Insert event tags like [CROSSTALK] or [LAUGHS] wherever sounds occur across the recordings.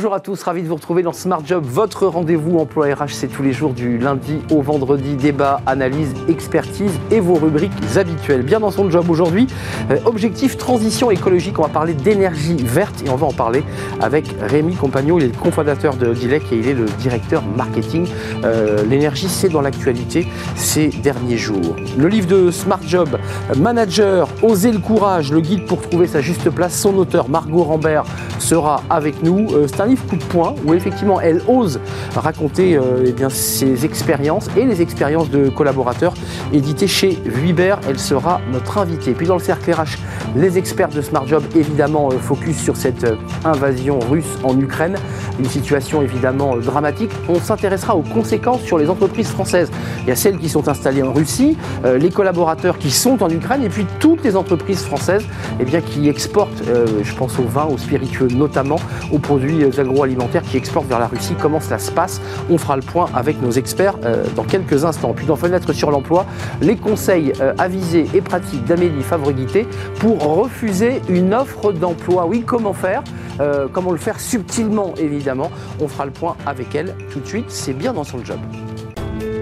Bonjour à tous, ravi de vous retrouver dans Smart Job, votre rendez-vous emploi RH, c'est tous les jours du lundi au vendredi, débat, analyse, expertise et vos rubriques habituelles. Bien dans son job aujourd'hui, euh, objectif transition écologique, on va parler d'énergie verte et on va en parler avec Rémi Compagnon, il est le cofondateur de Dilec et il est le directeur marketing. Euh, l'énergie, c'est dans l'actualité ces derniers jours. Le livre de Smart Job, Manager, Oser le courage, le guide pour trouver sa juste place, son auteur Margot Rambert sera avec nous. Euh, livre coup de poing où effectivement elle ose raconter euh, eh bien, ses expériences et les expériences de collaborateurs. Édité chez Vuibert, elle sera notre invitée. Puis dans le cercle RH, les experts de Smart Job évidemment euh, focus sur cette euh, invasion russe en Ukraine, une situation évidemment euh, dramatique. On s'intéressera aux conséquences sur les entreprises françaises. Il y a celles qui sont installées en Russie, euh, les collaborateurs qui sont en Ukraine et puis toutes les entreprises françaises eh bien, qui exportent, euh, je pense au vin, aux spiritueux notamment, aux produits agroalimentaires qui exportent vers la Russie. Comment cela se passe? On fera le point avec nos experts dans quelques instants. Puis dans Fenêtre sur l'emploi, les conseils avisés et pratiques d'Amélie Favreguité pour refuser une offre d'emploi. Oui, comment faire? Comment le faire subtilement, évidemment On fera le point avec elle tout de suite. C'est bien dans son job.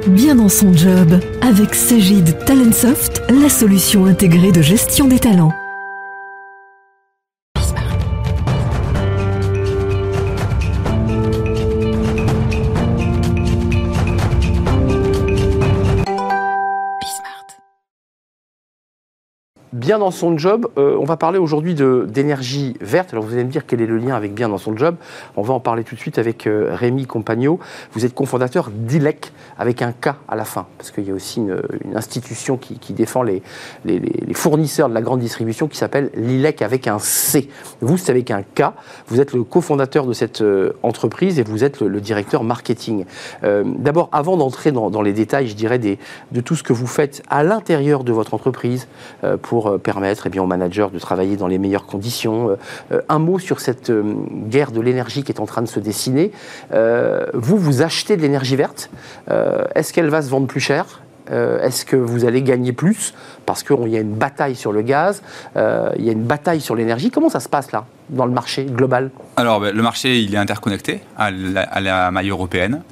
Bien dans son job, avec Sagid Talentsoft, la solution intégrée de gestion des talents. Bien dans son job, euh, on va parler aujourd'hui d'énergie verte. Alors vous allez me dire quel est le lien avec bien dans son job. On va en parler tout de suite avec euh, Rémi Compagno. Vous êtes cofondateur d'ILEC avec un K à la fin, parce qu'il y a aussi une, institution qui, défend les, fournisseurs de la grande distribution qui s'appelle l'ILEC avec un C. Vous, c'est avec un K. Vous êtes le cofondateur de cette euh, entreprise et vous êtes le, directeur marketing. D'abord, avant d'entrer dans, les détails, je dirais, de tout ce que vous faites à l'intérieur de votre entreprise pour permettre eh bien, aux managers de travailler dans les meilleures conditions. Euh, euh, un mot sur cette euh, guerre de l'énergie qui est en train de se dessiner. Vous, vous achetez de l'énergie verte. Est-ce qu'elle va se vendre plus cher? Est-ce que vous allez gagner plus? Parce qu'il y a une bataille sur le gaz, il y a une bataille sur l'énergie. Comment ça se passe là, dans le marché global? Alors, ben, le marché, il est interconnecté à la maille européenne.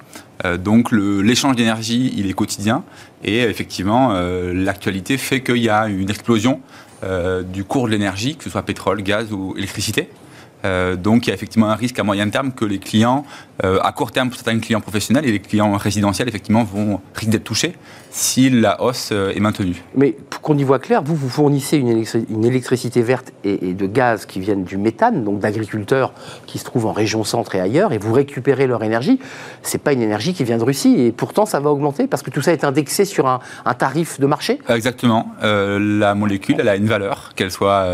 Euh, donc, l'échange d'énergie, il est quotidien. Et effectivement, euh, l'actualité fait qu'il y a une explosion euh, du cours de l'énergie, que ce soit pétrole, gaz ou électricité. Euh, donc, il y a effectivement un risque à moyen terme que les clients, euh, à court terme pour certains clients professionnels et les clients résidentiels, effectivement, vont risquer d'être touchés si la hausse euh, est maintenue. Mais pour qu'on y voit clair, vous, vous fournissez une, électri- une électricité verte et, et de gaz qui viennent du méthane, donc d'agriculteurs qui se trouvent en région centre et ailleurs, et vous récupérez leur énergie. C'est pas une énergie qui vient de Russie, et pourtant ça va augmenter parce que tout ça est indexé sur un, un tarif de marché? Exactement. Euh, la molécule, elle a une valeur, qu'elle soit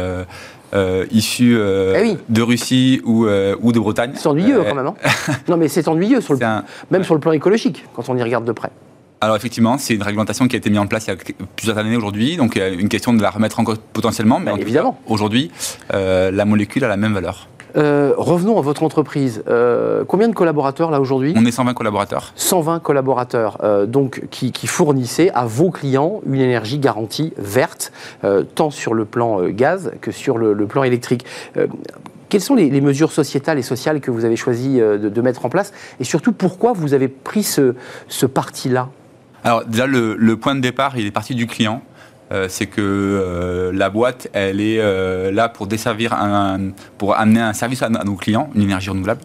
euh, issue euh, Eh oui. de Russie ou, euh, ou de Bretagne. C'est ennuyeux quand même. hein. [LAUGHS] non, mais c'est ennuyeux, sur le, un- même sur le plan écologique, quand on y regarde de près. Alors effectivement, c'est une réglementation qui a été mise en place il y a plusieurs années aujourd'hui, donc il y a une question de la remettre en cause potentiellement, mais évidemment. aujourd'hui, la molécule a la même valeur. Euh, revenons à votre entreprise. Euh, combien de collaborateurs là aujourd'hui? On est 120 collaborateurs. 120 collaborateurs euh, donc qui, qui fournissaient à vos clients une énergie garantie verte, tant sur le plan gaz que sur le, le plan électrique. Quelles sont les, les mesures sociétales et sociales que vous avez choisi de, de mettre en place? Et surtout, pourquoi vous avez pris ce, ce parti-là? Alors déjà, le, le point de départ, il est parti du client. Euh, c'est que euh, la boîte, elle est euh, là pour desservir, un, pour amener un service à, nos clients, une énergie renouvelable.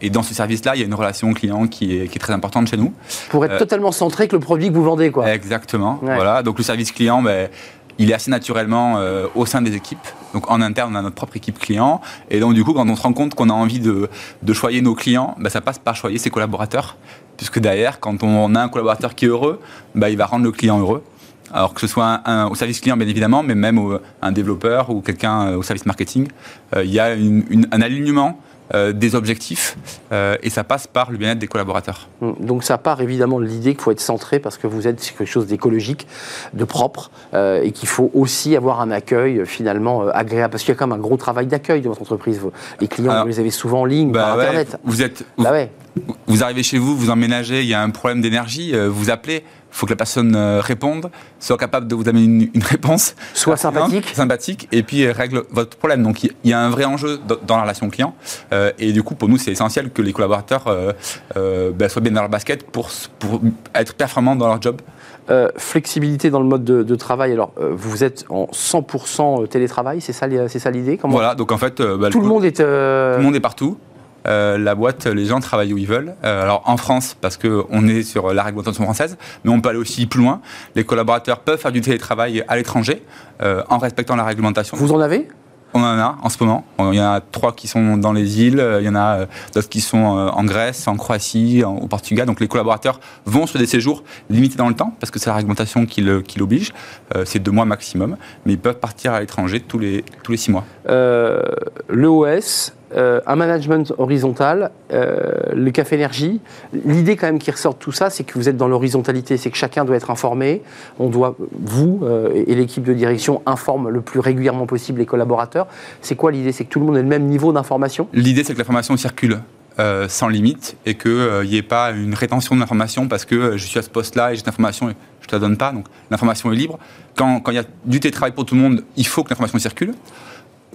Et dans ce service-là, il y a une relation client qui est, qui est très importante chez nous. Pour être totalement centré que le produit que vous vendez, quoi. Exactement. Ouais. Voilà. Donc le service client, ben, il est assez naturellement euh, au sein des équipes. Donc en interne, on a notre propre équipe client. Et donc du coup, quand on se rend compte qu'on a envie de, de choyer nos clients, ben, ça passe par choyer ses collaborateurs. Puisque derrière, quand on a un collaborateur qui est heureux, ben, il va rendre le client heureux. Alors que ce soit un, un- au service client, bien évidemment, mais même au- un développeur ou quelqu'un euh, au service marketing, euh, il y a une- une- un alignement euh, des objectifs euh, et ça passe par le bien-être des collaborateurs. Donc ça part évidemment de l'idée qu'il faut être centré parce que vous êtes sur quelque chose d'écologique, de propre, euh, et qu'il faut aussi avoir un accueil finalement agréable. Parce qu'il y a quand même un gros travail d'accueil de votre entreprise. Les clients, Alors, vous les avez souvent en ligne, Bah par ouais, Internet. vous êtes, Bah ouais. vous arrivez chez vous, vous emménagez, il y a un problème d'énergie, vous appelez, faut que la personne euh, réponde, soit capable de vous amener une, une réponse. Soit sympathique. Sympathique, et puis règle votre problème. Donc il y a un vrai enjeu dans- la relation client. Euh, et du coup, pour nous, c'est essentiel que les collaborateurs euh, euh, ben, soient bien dans leur basket pour, pour être performants dans leur job. Flexibilité dans le mode de, de travail. Alors, vous êtes en 100% télétravail, c'est ça, c'est ça l'idée? Comment- Voilà, donc en fait, bah, Tout le monde est. Tout le monde est partout. Euh, la boîte, les gens travaillent où ils veulent. Euh, alors en France, parce qu'on est sur la réglementation française, mais on peut aller aussi plus loin. Les collaborateurs peuvent faire du télétravail à l'étranger euh, en respectant la réglementation. Vous en avez? On en a en ce moment. Il y en a trois qui sont dans les îles, il y en a d'autres qui sont en Grèce, en Croatie, en- au Portugal. Donc les collaborateurs vont sur des séjours limités dans le temps, parce que c'est la réglementation qui l'oblige. Euh, c'est deux mois maximum, mais ils peuvent partir à l'étranger tous les, tous les six mois. euh, l'EOS, euh, un management horizontal, euh, le café énergie. L'idée quand même qui ressort de tout ça, c'est que vous êtes dans l'horizontalité, c'est que chacun doit être informé. On doit, vous euh, et l'équipe de direction informent le plus régulièrement possible les collaborateurs. C'est quoi l'idée? C'est que tout le monde ait le même niveau d'information? L'idée, c'est que l'information circule sans limite et qu'il n'y ait pas une rétention de l'information parce que je suis à ce poste-là et j'ai cette information et je ne te la donne pas. Donc l'information est libre. Quand il y a du télétravail pour tout le monde, il faut que l'information circule.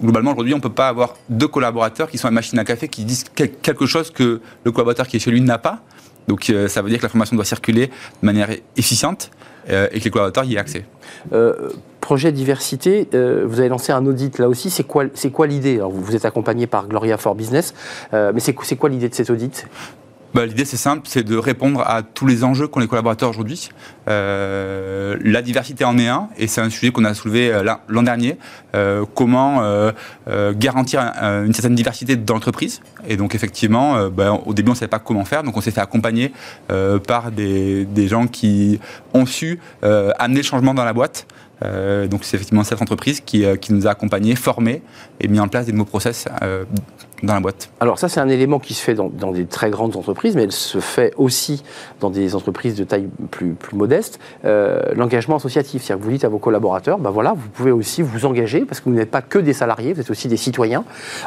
Globalement, aujourd'hui, on ne peut pas avoir deux collaborateurs qui sont à la machine à café qui disent quel- quelque chose que le collaborateur qui est chez lui n'a pas. Donc euh, ça veut dire que l'information doit circuler de manière efficiente euh, et que les collaborateurs y aient accès. Euh, projet diversité, vous avez lancé un audit là aussi. C'est quoi, l'idée? Vous, êtes accompagné par Gloria for Business, mais c'est quoi l'idée de cet audit? Bah, L'idée, c'est simple, c'est de répondre à tous les enjeux qu'ont les collaborateurs aujourd'hui. Euh, la diversité en est un, et c'est un sujet qu'on a soulevé euh, l'an- dernier. Euh, comment euh, euh, garantir un- une certaine diversité dans l'entreprise Et donc, effectivement, bah, au début, on ne savait pas comment faire, donc on s'est fait accompagner par des, des gens qui ont su amener le changement dans la boîte. Euh, donc, c'est effectivement cette entreprise qui, euh, qui nous a accompagnés, formés et mis en place des nouveaux process euh, dans la boîte. Alors ça, c'est un élément qui se fait dans, dans des très grandes entreprises, mais elle se fait aussi dans des entreprises de taille plus, plus modeste. Euh, L'engagement associatif, c'est-à-dire que vous dites à vos collaborateurs, ben voilà, vous pouvez aussi vous engager, parce que vous n'êtes pas que des salariés, vous êtes aussi des citoyens.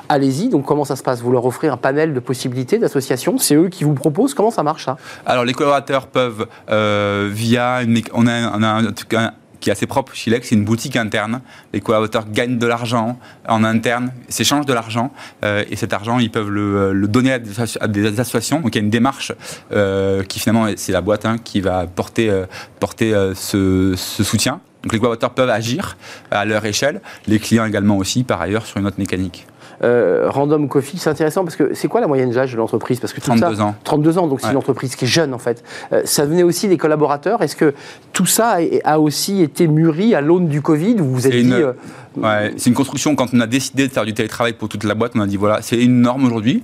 Allez-y, donc comment ça se passe? Vous leur offrez un panel de possibilités d'associations, c'est eux qui vous proposent, comment ça marche ça? Alors les collaborateurs peuvent, via une, on a, on a un truc un- qui est assez propre chez Lex, c'est une boutique interne. Les collaborateurs gagnent de l'argent en interne, s'échangent de l'argent, euh, et cet argent, ils peuvent le, le donner à des, associations. Donc il y a une démarche euh, qui finalement, c'est la boîte hein, qui va porter, euh, porter euh, ce, ce soutien. Donc les collaborateurs peuvent agir à leur échelle, les clients également aussi, par ailleurs, sur une autre mécanique. Euh, Random Coffee, c'est intéressant parce que c'est quoi la moyenne d'âge de l'entreprise? Parce que tout 32 ça, ans. 32 ans, donc c'est Ouais. une entreprise qui est jeune en fait. Euh, ça venait aussi des collaborateurs. Est-ce que tout ça a, aussi été mûri à l'aune du Covid où vous vous êtes dit une- euh, Ouais, c'est une construction. Quand on a décidé de faire du télétravail pour toute la boîte, on a dit voilà, c'est une norme aujourd'hui.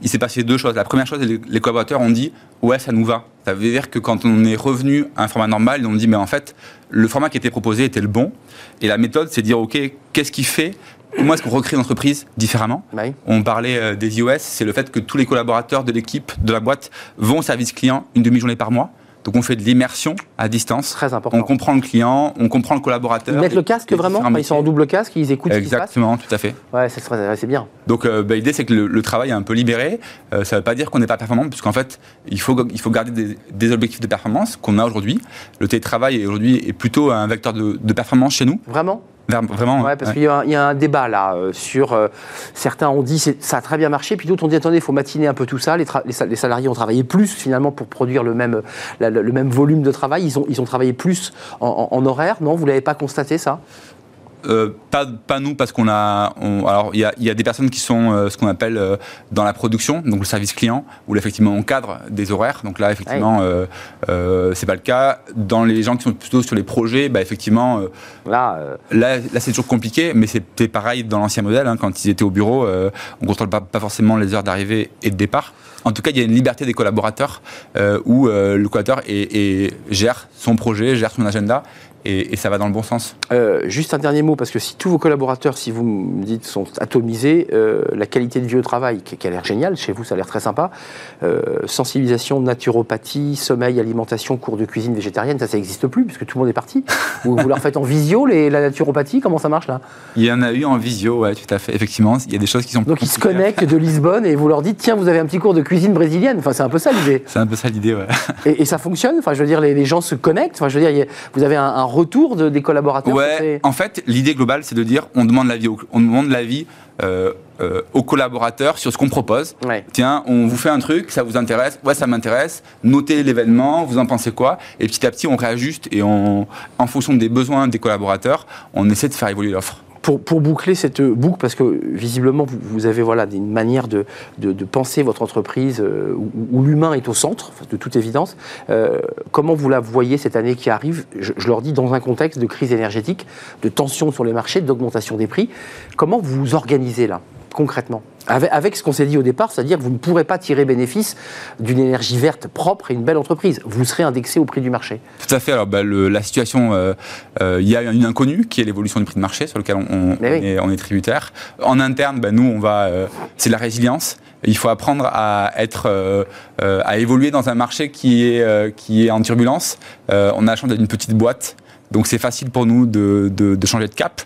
Il s'est passé deux choses. La première chose, les, les collaborateurs ont dit ouais, ça nous va. Ça veut dire que quand on est revenu à un format normal, ils ont dit mais en fait, le format qui était proposé était le bon. Et la méthode, c'est de dire ok, qu'est-ce qui fait Comment est-ce qu'on recrée l'entreprise différemment oui. On parlait euh, des iOS, c'est le fait que tous les collaborateurs de l'équipe, de la boîte, vont au service client une demi-journée par mois. Donc on fait de l'immersion à distance. Très important. On comprend le client, on comprend le collaborateur. Ils mettent le casque vraiment Enfin, Ils sont en double casque, ils écoutent ce qui se passe Exactement, tout à fait. Ouais, c'est bien. Donc euh, bah, l'idée c'est que le, le travail est un peu libéré. Euh, ça ne veut pas dire qu'on n'est pas performant, puisqu'en fait il faut, il faut garder des, des objectifs de performance qu'on a aujourd'hui. Le télétravail est aujourd'hui est plutôt un vecteur de, de performance chez nous. Vraiment? Vraiment. Ouais, parce ouais. qu'il y, a un- il y a un débat là euh, sur. euh, certains ont dit c'est- ça a très bien marché, puis d'autres ont dit attendez, il faut matiner un peu tout ça. Les, salariés ont travaillé plus finalement pour produire le même, la- le, le même volume de travail. Ils ont, ils ont travaillé plus en, en- en horaire. Non, vous l'avez pas constaté ça? Euh, pas, pas nous parce qu'on a. on- alors il y a, il y a des personnes qui sont euh, ce qu'on appelle euh, dans la production, donc le service client, où là, effectivement on cadre des horaires. Donc là effectivement c'est pas le cas. Dans les gens qui sont plutôt sur les projets, bah, effectivement Là, Là, là c'est toujours compliqué, mais c'était pareil dans l'ancien modèle. hein, quand ils étaient au bureau, on contrôle pas, pas forcément les heures d'arrivée et de départ. En tout cas, il y a une liberté des collaborateurs où le collaborateur est- est- gère son projet, gère son agenda et, ça va dans le bon sens. Euh, juste un dernier mot, parce que si tous vos collaborateurs, si vous me dites, sont atomisés, euh, la qualité de vie au travail, qui, a l'air géniale, chez vous ça a l'air très sympa, euh, sensibilisation, naturopathie, sommeil, alimentation, cours de cuisine végétarienne, ça, ça n'existe plus, puisque tout le monde est parti. [LAUGHS] vous, vous leur faites en visio les, la naturopathie, comment ça marche là? Il y en a eu en visio, ouais, tout à fait. Effectivement, il y a des choses qui sont... Donc ils se connectent de Lisbonne et vous leur dites, tiens, vous avez un petit cours de cuisine brésilienne, enfin c'est un peu ça l'idée. C'est un peu ça l'idée, ouais. Et, ça fonctionne, enfin je veux dire, les, gens se connectent, enfin je veux dire, vous avez un retour de, des collaborateurs Ouais, en fait, l'idée globale, c'est de dire on demande l'avis, on demande l'avis euh, euh, aux collaborateurs sur ce qu'on propose. Tiens, on vous fait un truc, ça vous intéresse Ouais, ça m'intéresse. Notez l'événement, vous en pensez quoi Et petit à petit, on réajuste et on, en fonction des besoins des collaborateurs, on essaie de faire évoluer l'offre pour, boucler cette boucle, parce que visiblement vous, avez voilà, une manière de, penser votre entreprise euh, où, l'humain est au centre, de toute évidence, euh, comment vous la voyez cette année qui arrive? Je, je, leur dis dans un contexte de crise énergétique, de tension sur les marchés, d'augmentation des prix. Comment vous vous organisez là? Concrètement avec, ce qu'on s'est dit au départ, c'est-à-dire que vous ne pourrez pas tirer bénéfice d'une énergie verte propre et une belle entreprise. Vous serez indexé au prix du marché. Tout à fait. Alors, bah, la situation, euh, euh, il y a une inconnue qui est l'évolution du prix de marché sur lequel on, est, tributaire. En interne, bah, nous, on va, euh, c'est la résilience. Il faut apprendre à être, à évoluer dans un marché qui est, qui est en turbulence. on a la chance d'être une petite boîte donc c'est facile pour nous de, de, changer de cap.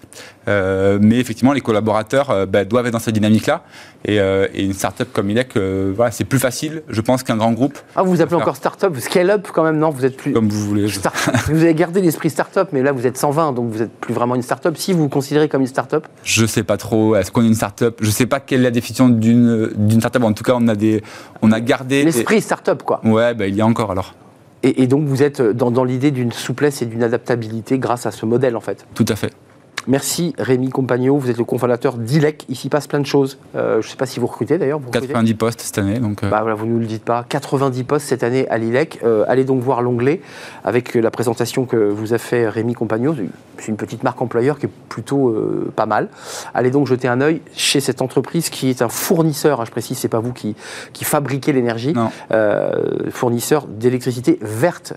Euh, mais effectivement, les collaborateurs euh, bah, doivent être dans cette dynamique-là. Et, euh, et, une start-up comme ILEC, voilà, c'est plus facile, je pense, qu'un grand groupe. Ah, vous vous appelez encore start-up Scale-up quand même, non? Vous êtes plus. Comme vous voulez. vous avez gardé l'esprit start-up, mais là, vous êtes 120, donc vous n'êtes plus vraiment une start-up. Si vous vous considérez comme une start-up? Je ne sais pas trop. Est-ce qu'on est une start-up? Je ne sais pas quelle est la définition d'une start-up. En tout cas, on a, des, on a gardé. L'esprit start-up, quoi. Ouais, bah, il y a encore alors. Et, donc vous êtes dans, l'idée d'une souplesse et d'une adaptabilité grâce à ce modèle en fait. Tout à fait. Merci Rémi Compagno, vous êtes le cofondateur d'ILEC. Ici passe plein de choses. Euh, je ne sais pas si vous recrutez d'ailleurs. 90 postes cette année. Donc euh. bah, voilà, vous ne nous le dites pas. 90 postes cette année à l'ILEC. Euh, allez donc voir l'onglet avec la présentation que vous a fait Rémi Compagno. C'est une petite marque employeur qui est plutôt pas mal. Allez donc jeter un œil chez cette entreprise qui est un fournisseur, hein, je précise, c'est pas vous qui, qui fabriquez l'énergie, fournisseur d'électricité verte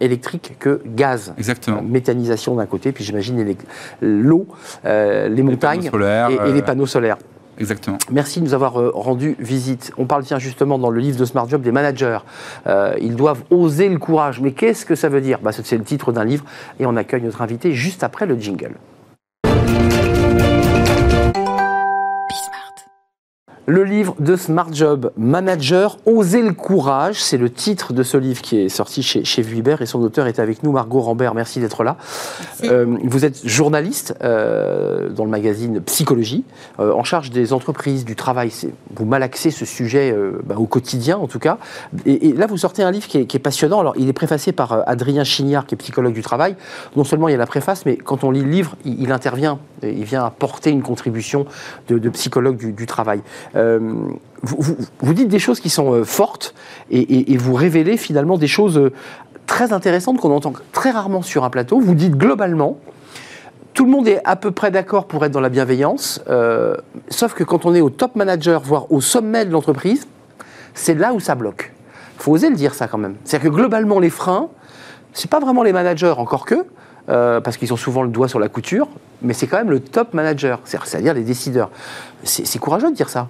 électrique que gaz. Exactement. méthanisation d'un côté, puis j'imagine l'eau, euh, les, montagnes et, les euh, panneaux solaires. Exactement. Merci de nous avoir euh, rendu visite. On parle bien justement dans le livre de Smart Job des managers. ils doivent oser le courage. Mais qu'est-ce que ça veut dire? Bah, C'est le titre d'un livre et on accueille notre invité juste après le jingle. Le livre de Smart Job Manager, Oser le courage, c'est le titre de ce livre qui est sorti chez, chez Vuibert et son auteur est avec nous, Margot Rambert. Merci d'être là. Euh, vous êtes journaliste euh, dans le magazine Psychologie, euh, en charge des entreprises, du travail. Vous malaxez ce sujet bah, au quotidien en tout cas. Et, là, vous sortez un livre qui est, passionnant. Alors, il est préfacé par Adrien Chignard, qui est psychologue du travail. Non seulement il y a la préface, mais quand on lit le livre, il, intervient. Il vient apporter une contribution de, psychologue du, du travail. Euh, vous, dites des choses qui sont euh, fortes et, vous révélez finalement des choses euh, très intéressantes qu'on entend très rarement sur un plateau. Vous dites globalement, tout le monde est à peu près d'accord pour être dans la bienveillance, sauf que quand on est au top manager, voire au sommet de l'entreprise, c'est là où ça bloque. Il faut oser le dire ça quand même. C'est-à-dire que globalement, les freins, c'est pas vraiment les managers, encore que, parce qu'ils ont souvent le doigt sur la couture, mais c'est quand même le top manager, c'est-à-dire les décideurs. C'est courageux de dire ça.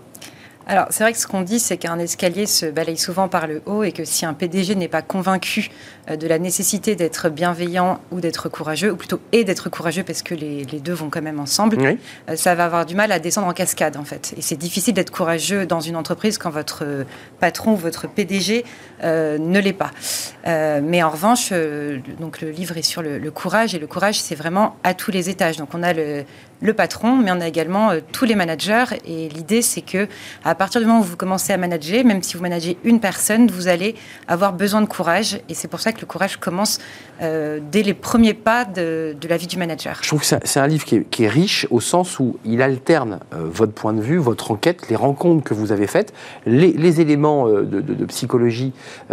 Alors, c'est vrai que ce qu'on dit, c'est qu'un escalier se balaye souvent par le haut et que si un PDG n'est pas convaincu euh, de la nécessité d'être bienveillant ou d'être courageux, ou plutôt et d'être courageux parce que les, deux vont quand même ensemble, euh, ça va avoir du mal à descendre en cascade en fait. Et c'est difficile d'être courageux dans une entreprise quand votre patron ou votre PDG euh, ne l'est pas. mais en revanche, donc le livre est sur le, courage et le courage, c'est vraiment à tous les étages. Donc on a le, le patron, mais on a également euh, tous les managers. Et l'idée, c'est que à partir du moment où vous commencez à manager, même si vous managez une personne, vous allez avoir besoin de courage. Et c'est pour ça que le courage commence euh, dès les premiers pas de, la vie du manager. Je trouve que c'est un livre qui est, riche au sens où il alterne euh, votre point de vue, votre enquête, les rencontres que vous avez faites, les, éléments de, psychologie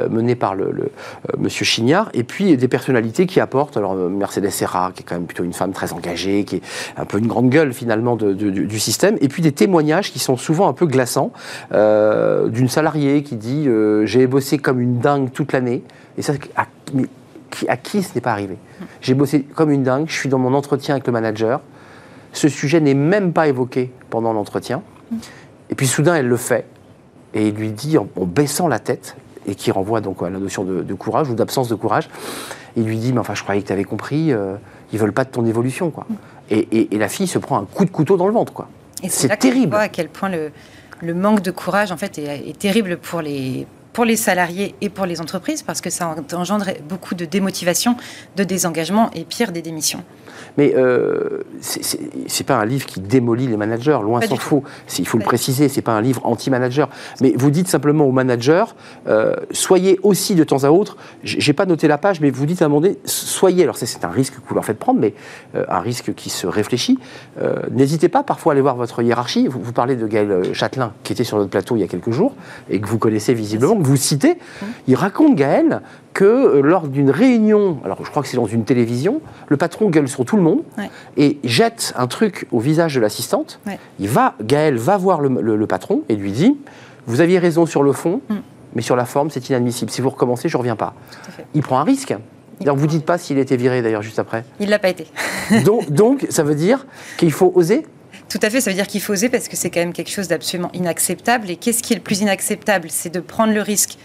menés par le, monsieur Chignard, et puis des personnalités qui apportent. Alors Mercedes Serra, qui est quand même plutôt une femme très engagée, qui est un peu une grande gueule finalement du, système, et puis des témoignages qui sont souvent un peu glaçants, euh, d'une salariée qui dit euh, j'ai bossé comme une dingue toute l'année, et ça, qui, à qui ce n'est pas arrivé J'ai bossé comme une dingue, je suis dans mon entretien avec le manager. Ce sujet n'est même pas évoqué pendant l'entretien. Et puis soudain, elle le fait. Et il lui dit, en, baissant la tête, et qui renvoie donc à la notion de, courage ou d'absence de courage, il lui dit, mais enfin, je croyais que tu avais compris, euh, ils veulent pas de ton évolution. Quoi. Et, la fille se prend un coup de couteau dans le ventre. Quoi. c'est terrible. Voit à quel point le, le, manque de courage en fait, est, est terrible pour les, pour les salariés et pour les entreprises parce que ça engendre beaucoup de démotivation, de désengagement et pire des démissions. Mais euh, c'est pas un livre qui démolit les managers, loin s'en faut. Il faut le préciser, c'est pas un livre anti-manager. Mais vous dites simplement aux managers, euh, soyez aussi de temps à autre, j'ai pas noté la page, mais vous dites à un moment donné, soyez, alors c'est un risque que vous leur faites prendre, mais euh, un risque qui se réfléchit. Euh, n'hésitez pas parfois à aller voir votre hiérarchie. Vous, vous, parlez de Gaël Châtelain, qui était sur notre plateau il y a quelques jours, et que vous connaissez visiblement, que vous citez. Il raconte, Gaël, que euh, lors d'une réunion, alors je crois que c'est dans une télévision, le patron gueule sur tout le monde et jette un truc au visage de l'assistante. Il va, Gaël va voir le, patron et lui dit Vous aviez raison sur le fond, mm. mais sur la forme, c'est inadmissible. Si vous recommencez, je ne reviens pas. Il prend un risque. Alors, vous ne dites pas s'il a été viré d'ailleurs juste après Il ne l'a pas été. donc, donc, ça veut dire qu'il faut oser tout à fait, ça veut dire qu'il faut oser parce que c'est quand même quelque chose d'absolument inacceptable. Et qu'est-ce qui est le plus inacceptable? C'est de prendre le risque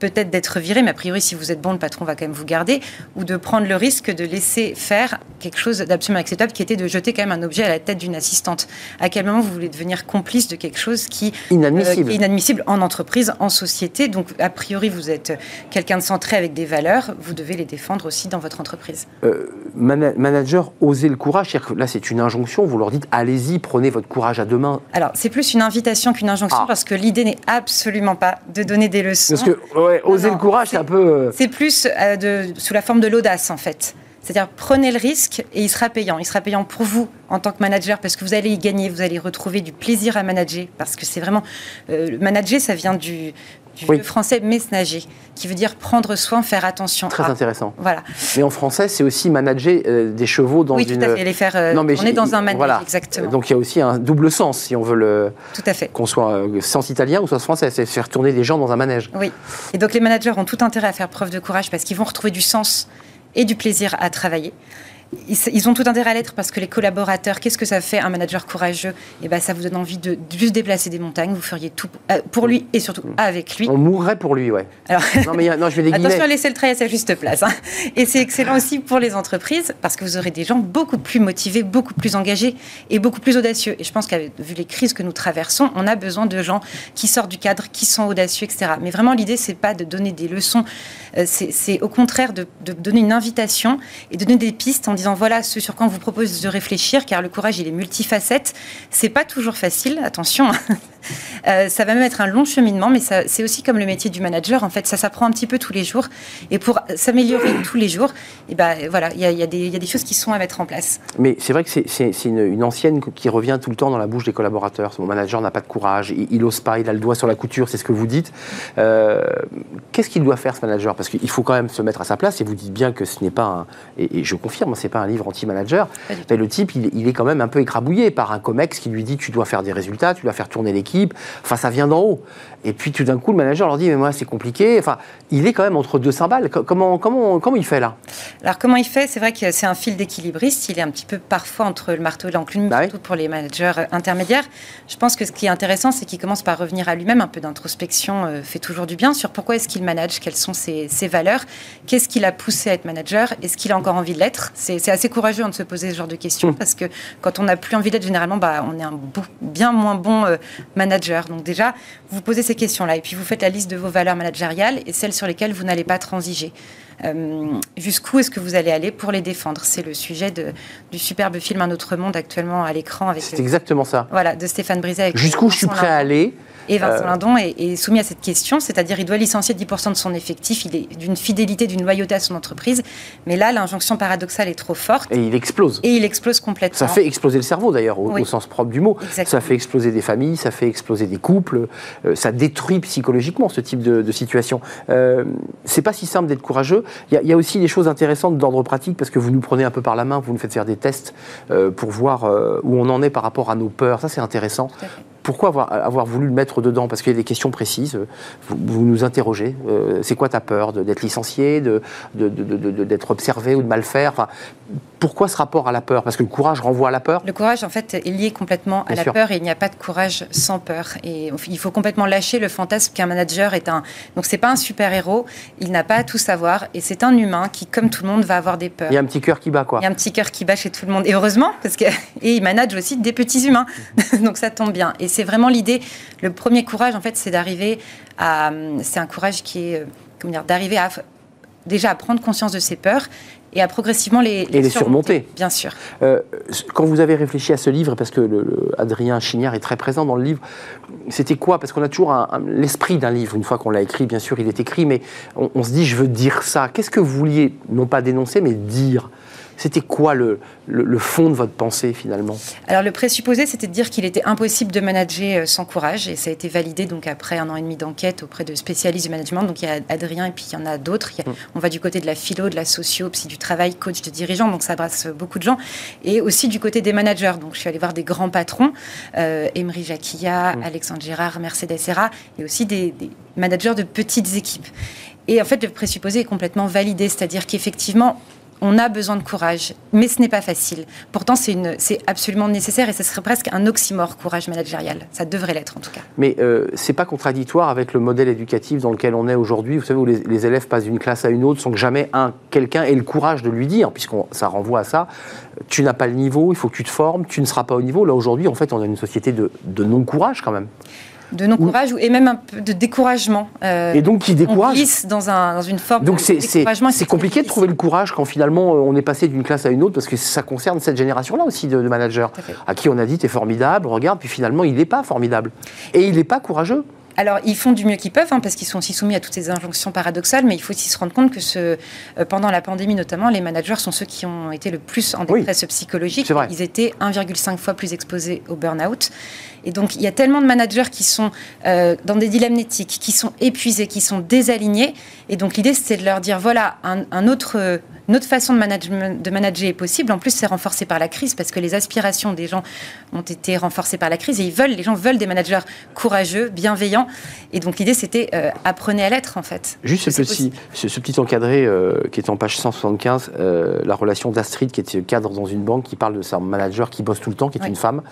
peut-être d'être viré, mais a priori, si vous êtes bon, le patron va quand même vous garder, ou de prendre le risque de laisser faire quelque chose d'absolument acceptable, qui était de jeter quand même un objet à la tête d'une assistante. À quel moment vous voulez devenir complice de quelque chose qui, euh, inadmissible. est inadmissible en entreprise, en société? Donc, a priori, vous êtes quelqu'un de centré avec des valeurs, vous devez les défendre aussi dans votre entreprise. Euh, manager, osez le courage, que là, c'est une injonction, vous leur dites, allez-y, prenez votre courage à deux mains. Alors, c'est plus une invitation qu'une injonction, ah. parce que l'idée n'est absolument pas de donner des leçons. Parce que, oser le courage, c'est un peu. Euh, c'est plus euh, de, sous la forme de l'audace, en fait. C'est-à-dire, prenez le risque et il sera payant. Il sera payant pour vous en tant que manager parce que vous allez y gagner, vous allez retrouver du plaisir à manager. Parce que c'est vraiment. Euh, manager, ça vient du, du français mesnager, qui veut dire prendre soin, faire attention. Très intéressant. Voilà. Mais en français, c'est aussi manager euh, des chevaux dans oui, une. Oui, tout à fait. Les faire. Euh, on est dans un manège, exactement. Donc il y a aussi un double sens, si on veut le. Tout à fait. Qu'on soit euh, sens italien ou soit français, c'est faire tourner des gens dans un manège. Oui. Et donc les managers ont tout intérêt à faire preuve de courage parce qu'ils vont retrouver du sens et du plaisir à travailler ils, ont tout intérêt à l'être parce que les collaborateurs, qu'est-ce que ça fait un manager courageux? Et eh ben, ça vous donne envie de juste déplacer des montagnes. Vous feriez tout euh, pour lui et surtout avec lui. On mourrait pour lui, ouais. Alors, [LAUGHS] non, mais non, je vais Attention à laisser le travail à sa juste place. Hein. Et c'est excellent aussi pour les entreprises parce que vous aurez des gens beaucoup plus motivés, beaucoup plus engagés et beaucoup plus audacieux. Et je pense qu'avec vu les crises que nous traversons, on a besoin de gens qui sortent du cadre, qui sont audacieux, etc. Mais vraiment, l'idée, c'est pas de donner des leçons. Euh, c'est au contraire de, de donner une invitation et de donner des pistes en disant voilà ce sur quoi on vous propose de réfléchir, car le courage il est multifacette. C'est pas toujours facile, attention. Euh, ça va même être un long cheminement, mais c'est aussi comme le métier du manager. En fait, ça s'apprend un petit peu tous les jours, et pour s'améliorer tous les jours, et ben voilà, il y, y, y, a des choses qui sont à mettre en place. Mais c'est vrai que c'est une, une, ancienne qui revient tout le temps dans la bouche des collaborateurs. Mon manager n'a pas de courage, il, il, ose pas, il a le doigt sur la couture, c'est ce que vous dites. Euh, qu'est-ce qu'il doit faire ce manager? Parce qu'il faut quand même se mettre à sa place. Et vous dites bien que ce n'est pas un, et, et je confirme, c'est pas un livre anti-manager, le type, il, est quand même un peu écrabouillé par un COMEX qui lui dit tu dois faire des résultats, tu dois faire tourner l'équipe. Enfin, ça vient d'en haut. Et puis tout d'un coup, le manager leur dit mais moi, c'est compliqué. Enfin, il est quand même entre deux cymbales. Comment, comment, comment il fait là? Alors, comment il fait? C'est vrai que c'est un fil d'équilibriste. Il est un petit peu parfois entre le marteau et l'enclume, bah surtout pour les managers euh, intermédiaires. Je pense que ce qui est intéressant, c'est qu'il commence par revenir à lui-même. Un peu d'introspection euh, fait toujours du bien sur pourquoi est-ce qu'il manage, quelles sont ses, ses valeurs, qu'est-ce qui l'a poussé à être manager, est-ce qu'il a encore envie de l'être. C'est assez courageux de se poser ce genre de questions mmh. parce que quand on n'a plus envie d'être, généralement, bah, on est un bien moins bon euh, manager. Donc déjà, vous posez ces questions-là et puis vous faites la liste de vos valeurs managériales et celles sur lesquelles vous n'allez pas transiger. Euh, jusqu'où est-ce que vous allez aller pour les défendre? C'est le sujet de, du superbe film Un autre monde actuellement à l'écran avec. C'est exactement ça. Voilà, de Stéphane Brisé. Jusqu'où je suis prêt à aller et Vincent euh, Lindon est, soumis à cette question, c'est-à-dire il doit licencier 10% de son effectif, il est d'une fidélité, d'une loyauté à son entreprise. Mais là, l'injonction paradoxale est trop forte. Et il explose. Et il explose complètement. Ça fait exploser le cerveau d'ailleurs, au, sens propre du mot. Ça fait exploser des familles, ça fait exploser des couples, euh, ça détruit psychologiquement ce type de, situation. Euh, c'est pas si simple d'être courageux. Il y, a aussi des choses intéressantes d'ordre pratique parce que vous nous prenez un peu par la main, vous nous faites faire des tests pour voir où on en est par rapport à nos peurs. Ça, c'est intéressant pourquoi avoir, avoir, voulu le mettre dedans? Parce qu'il y a des questions précises. Vous, nous interrogez. c'est quoi ta peur D'être licencié, d'être de, de, observé ou de mal faire? Enfin, pourquoi ce rapport à la peur? Parce que le courage renvoie à la peur? Le courage, en fait, est lié complètement à la peur et il n'y a pas de courage sans peur. Et il faut complètement lâcher le fantasme qu'un manager est un. Donc, c'est pas un super-héros, il n'a pas à tout savoir et c'est un humain qui, comme tout le monde, va avoir des peurs. Il y a un petit cœur qui bat, quoi. Il y a un petit cœur qui bat chez tout le monde. Et heureusement, parce que. [LAUGHS] Et il manage aussi des petits humains. [LAUGHS] Donc, ça tombe bien. Et c'est vraiment l'idée. Le premier courage, en fait, c'est d'arriver à. C'est un courage qui est. Comment dire D'arriver à déjà à prendre conscience de ses peurs et à progressivement les, les, et les surmonter. Bien sûr. Euh, quand vous avez réfléchi à ce livre, parce que le, Adrien Chignard est très présent dans le livre, c'était quoi? Parce qu'on a toujours l'esprit d'un livre, une fois qu'on l'a écrit, bien sûr, il est écrit, mais on, on se dit, je veux dire ça. Qu'est-ce que vous vouliez, non pas dénoncer, mais dire? C'était quoi le, fond de votre pensée finalement? Alors le présupposé, c'était de dire qu'il était impossible de manager euh, sans courage, et ça a été validé donc après un an et demi d'enquête auprès de spécialistes du management. Donc il y a Adrien et puis il y en a d'autres. Mm. On va du côté de la philo, de la socio, psy du travail, coach de dirigeants, donc ça brasse beaucoup de gens, et aussi du côté des managers. Donc je suis allée voir des grands patrons, euh, Emery Jacquilla, mm. Alexandre Gérard, Mercedes Serra, et aussi des, des managers de petites équipes. Et en fait, le présupposé est complètement validé, c'est-à-dire qu'effectivement, on a besoin de courage, mais ce n'est pas facile. Pourtant, c'est absolument nécessaire et ce serait presque un oxymore, courage managérial. Ça devrait l'être en tout cas. Mais euh, ce n'est pas contradictoire avec le modèle éducatif dans lequel on est aujourd'hui. Vous savez, où les, élèves passent d'une classe à une autre sans que jamais un quelqu'un ait le courage de lui dire, puisque ça renvoie à ça, tu n'as pas le niveau, il faut que tu te formes, tu ne seras pas au niveau. Là, aujourd'hui, en fait, on a une société de non-courage quand même de non-courage et même un peu de découragement. Euh, et donc qui décourage On dans, un, dans une forme donc de découragement. C'est compliqué de trouver le courage quand finalement euh, on est passé d'une classe à une autre parce que ça concerne cette génération-là aussi de, managers à, qui on a dit t'es formidable, regarde, puis finalement il n'est pas formidable et il n'est pas courageux. Alors, ils font du mieux qu'ils peuvent, hein, parce qu'ils sont aussi soumis à toutes ces injonctions paradoxales, mais il faut aussi se rendre compte que ce, euh, pendant la pandémie notamment, les managers sont ceux qui ont été le plus en détresse psychologique. Ils étaient 1,5 fois plus exposés au burn-out. Et donc, il y a tellement de managers qui sont euh, dans des dilemmes éthiques, qui sont épuisés, qui sont désalignés. Et donc, l'idée, c'est de leur dire voilà, un, autre, une autre façon de, manager est possible. En plus, c'est renforcé par la crise parce que les aspirations des gens ont été renforcées par la crise et ils veulent, les gens veulent des managers courageux, bienveillants. Et donc, l'idée, c'était euh, apprenez à l'être, en fait. Juste ce petit, ce, petit, encadré euh, qui est en page 175, la relation d'Astrid, qui est cadre dans une banque, qui parle de sa manager qui bosse tout le temps, qui est une femme.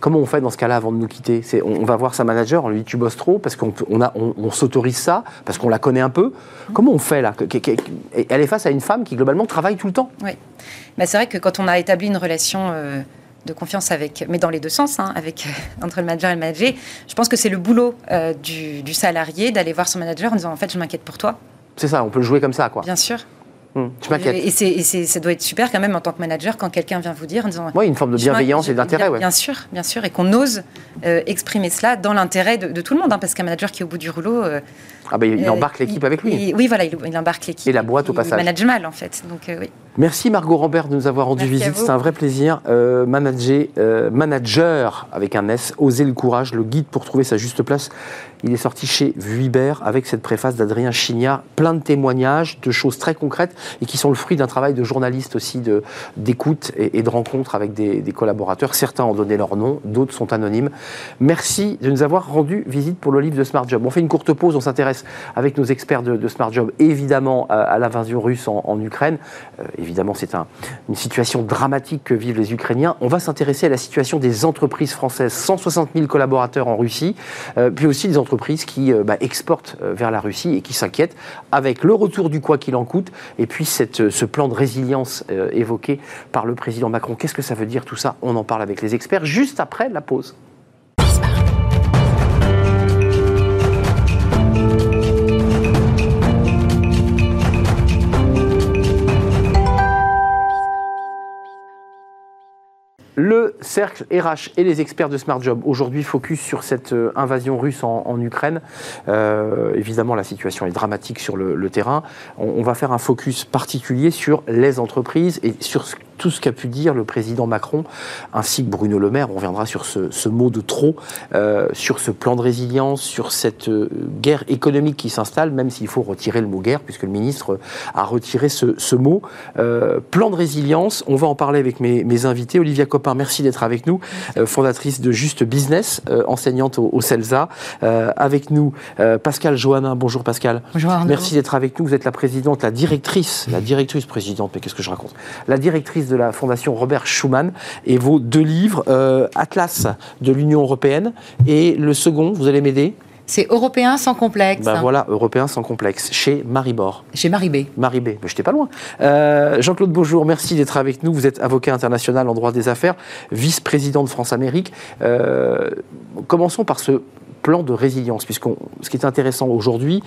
Comment on fait dans ce cas-là avant de nous quitter? On, va voir sa manager, on lui dit tu bosses trop parce qu'on on, s'autorise ça, parce qu'on la connaît un peu. Comment on fait là? Elle est face à une femme qui globalement travaille tout le temps. Oui. Bah, c'est vrai que quand on a établi une relation euh, de confiance avec, mais dans les deux sens, hein, avec, entre le manager et le manager, je pense que c'est le boulot euh, du, du salarié d'aller voir son manager en disant en fait je m'inquiète pour toi. C'est ça, on peut le jouer comme ça, quoi. Bien sûr. Hum, et, ça doit être super quand même en tant que manager quand quelqu'un vient vous dire en disant. Oui, une forme de bienveillance et d'intérêt. Bien, sûr, bien sûr, et qu'on ose euh, exprimer cela dans l'intérêt de, tout le monde, hein, parce qu'un manager qui est au bout du rouleau. Euh, ah ben, il euh, embarque l'équipe avec lui. oui, voilà, il, embarque l'équipe. Et la boîte au passage. Il manage mal en fait, donc oui. Merci Margot Rambert de nous avoir rendu visite. C'est un vrai plaisir. manager, manager avec un S, oser le courage, le guide pour trouver sa juste place. Il est sorti chez Vuibert avec cette préface d'Adrien Chignard, plein de témoignages, de choses très concrètes et qui sont le fruit d'un travail de journaliste aussi, d'écoute et, de rencontre avec des, collaborateurs. Certains ont donné leur nom, d'autres sont anonymes. Merci de nous avoir rendu visite pour le livre de Smart Job. On fait une courte pause, on s'intéresse avec nos experts de, Smart Job évidemment à, l'invasion russe en, Ukraine. Euh, évidemment, c'est une situation dramatique que vivent les Ukrainiens. On va s'intéresser à la situation des entreprises françaises, 160 000 collaborateurs en Russie, euh, puis aussi des entreprises qui euh, bah, exportent vers la Russie et qui s'inquiètent avec le retour du quoi qu'il en coûte et puis ce plan de résilience évoqué par le président Macron. Qu'est-ce que ça veut dire tout ça? On en parle avec les experts juste après la pause. Le cercle RH et les experts de Smart Job aujourd'hui focus sur cette euh, invasion russe en, Ukraine. Euh, évidemment, la situation est dramatique sur le, terrain. On, va faire un focus particulier sur les entreprises et sur tout ce qu'a pu dire le président Macron ainsi que Bruno Le Maire. On reviendra sur ce, mot de trop, euh, sur ce plan de résilience, sur cette euh, guerre économique qui s'installe, même s'il faut retirer le mot guerre, puisque le ministre a retiré ce, mot. Euh, plan de résilience, on va en parler avec mes, invités. Olivia Copin, merci d'être avec nous, fondatrice de Juste Business, enseignante au, CELSA. avec nous, Pascal Johannin. Bonjour Pascal. Bonjour Merci d'être avec nous. Vous êtes la présidente, la directrice, la directrice présidente, mais qu'est-ce que je raconte? La directrice de la Fondation Robert Schuman et vos deux livres, euh, Atlas de l'Union européenne et le second, vous allez m'aider? C'est Européen sans complexe. Ben voilà, Européen sans complexe, chez Maribor. Chez Maribé. Maribé, mais j'étais pas loin. Euh, Jean-Claude Beaujour, merci d'être avec nous. Vous êtes avocat international en droit des affaires, vice-président de France-Amérique. Euh, commençons par ce plan de résilience, puisque ce qui est intéressant aujourd'hui,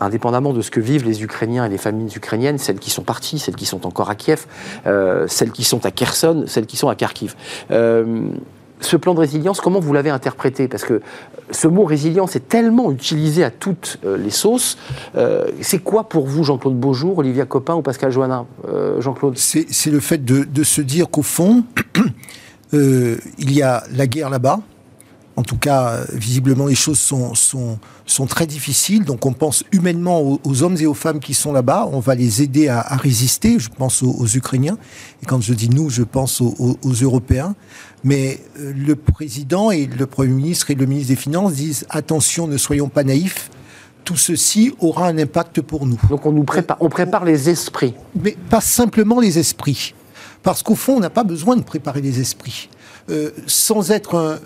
indépendamment de ce que vivent les Ukrainiens et les familles ukrainiennes, celles qui sont parties, celles qui sont encore à Kiev, euh, celles qui sont à Kherson, celles qui sont à Kharkiv. Euh, ce plan de résilience, comment vous l'avez interprété? Parce que ce mot résilience est tellement utilisé à toutes euh, les sauces. c'est quoi pour vous, Jean-Claude Beaujour, Olivia Copin ou Pascal Joannin? Jean-Claude C'est le fait de, de, se dire qu'au fond, [CLEARS THROAT] il y a la guerre là-bas, en tout cas, visiblement, les choses sont, sont, sont très difficiles. Donc, on pense humainement aux, hommes et aux femmes qui sont là-bas. On va les aider à, résister. Je pense aux, Ukrainiens. Et quand je dis nous, je pense aux, Européens. Mais euh, le président et le Premier ministre et le ministre des Finances disent attention, ne soyons pas naïfs. Tout ceci aura un impact pour nous. Donc, on nous prépare, on prépare les esprits. Mais pas simplement les esprits. Parce qu'au fond, on n'a pas besoin de préparer les esprits. Euh, sans être un,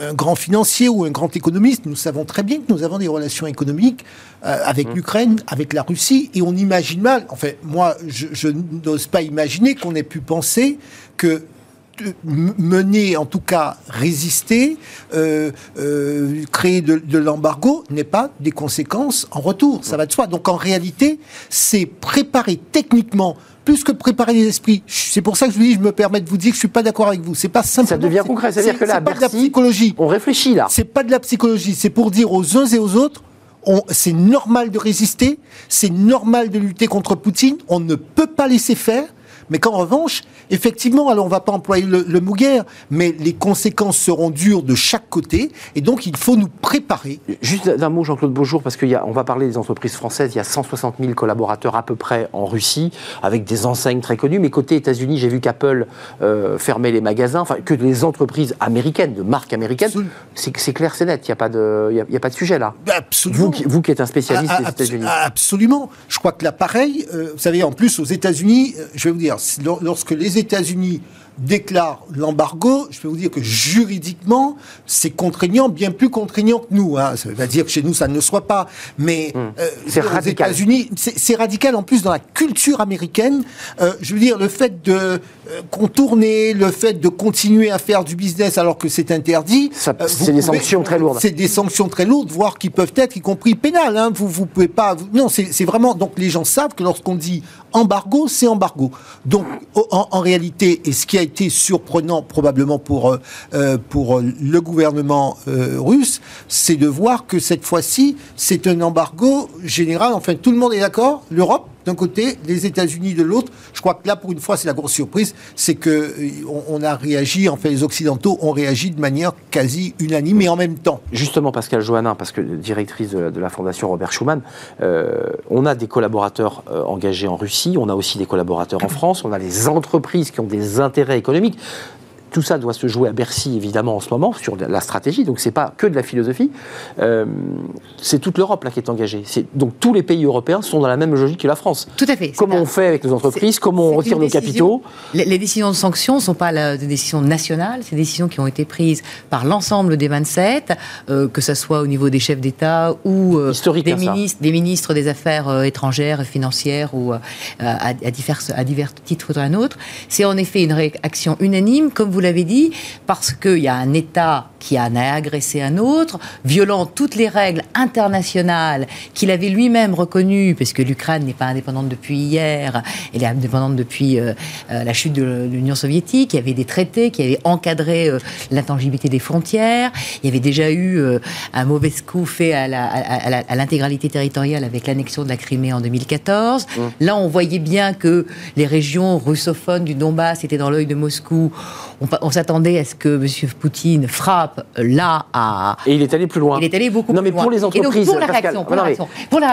un grand financier ou un grand économiste, nous savons très bien que nous avons des relations économiques euh, avec mmh. l'Ukraine, avec la Russie, et on imagine mal, enfin, moi, je, n'ose pas imaginer qu'on ait pu penser que mener, en tout cas résister, euh, euh, créer de, de l'embargo n'est pas des conséquences en retour. Ça va de soi. Donc en réalité, c'est préparer techniquement plus que préparer les esprits. C'est pour ça que je vous dis, je me permets de vous dire que je suis pas d'accord avec vous. C'est pas simplement. Ça devient concret, c'est-à-dire que là, pas de la psychologie. On réfléchit là. C'est pas de la psychologie. C'est pour dire aux uns et aux autres, c'est normal de résister, c'est normal de lutter contre Poutine. On ne peut pas laisser faire. Mais qu'en revanche, effectivement, alors on ne va pas employer le, mot guerre, mais les conséquences seront dures de chaque côté, et donc il faut nous préparer. Juste d'un mot, Jean-Claude Beaujour, parce qu'on va parler des entreprises françaises, il y a 160 000 collaborateurs à peu près en Russie, avec des enseignes très connues, mais côté États-Unis, j'ai vu qu'Apple euh, fermait les magasins, enfin que les entreprises américaines, de marques américaines, c'est clair, c'est net, il n'y a, pas de, a, pas de sujet là. Absolument. Vous, vous qui êtes un spécialiste des États-Unis. Absolument. Je crois que l'appareil, euh, vous savez, en plus aux États-Unis, euh, je vais vous dire, lorsque les États-Unis déclarent l'embargo, je peux vous dire que juridiquement, c'est contraignant, bien plus contraignant que nous. Hein. Ça veut pas dire que chez nous, ça ne le soit pas. Mais euh, c'est radical. États-Unis, c'est radical en plus dans la culture américaine. Euh, je veux dire, le fait de euh, contourner, le fait de continuer à faire du business alors que c'est interdit. c'est des sanctions très lourdes. C'est des sanctions très lourdes, voire qui peuvent être, y compris pénales. Hein. Vous, vous pouvez pas. non, c'est vraiment. Donc les gens savent que lorsqu'on dit embargo, c'est embargo. Donc en, en réalité, et ce qui a été surprenant probablement pour, euh, euh, pour le gouvernement euh, russe, c'est de voir que cette fois-ci, c'est un embargo général. Enfin, tout le monde est d'accord, l'Europe d'un côté, les États-Unis de l'autre. Je crois que là, pour une fois, c'est la grosse surprise, c'est que euh, on, a réagi, enfin les Occidentaux ont réagi de manière quasi unanime et en même temps. Justement, Pascal Joannin, parce que directrice de la, Fondation Robert Schuman, euh, on a des collaborateurs euh, engagés en Russie, on a aussi des collaborateurs en France, on a les entreprises qui ont des intérêts économiques. Tout ça doit se jouer à Bercy, évidemment, en ce moment, sur la stratégie. Donc, c'est pas que de la philosophie. Euh, c'est toute l'Europe là qui est engagée. Donc, tous les pays européens sont dans la même logique que la France. Tout à fait. Comment on fait avec nos entreprises Comment on retire nos capitaux les, décisions de sanctions ne sont pas des décisions nationales. C'est des décisions qui ont été prises par l'ensemble des 27, euh, que ce soit au niveau des chefs d'État ou euh, des, hein, ministres, des ministres des Affaires étrangères, financières ou à, divers, à divers titres d'un autre. C'est en effet une réaction unanime, comme vous l'avez dit, parce qu'il y a un État qui a agressé un autre, violant toutes les règles internationales qu'il avait lui-même reconnues, parce que l'Ukraine n'est pas indépendante depuis hier, elle est indépendante depuis euh, euh, la chute de l'Union soviétique, il y avait des traités qui avaient encadré euh, l'intangibilité des frontières, il y avait déjà eu un mauvais coup fait à l'intégralité territoriale avec l'annexion de la Crimée en 2014. Mmh. Là, on voyait bien que les régions russophones du Donbass étaient dans l'œil de Moscou. On, s'attendait à ce que M. Poutine frappe là à. Et il est allé plus loin. Il est allé beaucoup non, mais pour les entreprises. pour, la réaction, pour, la réaction,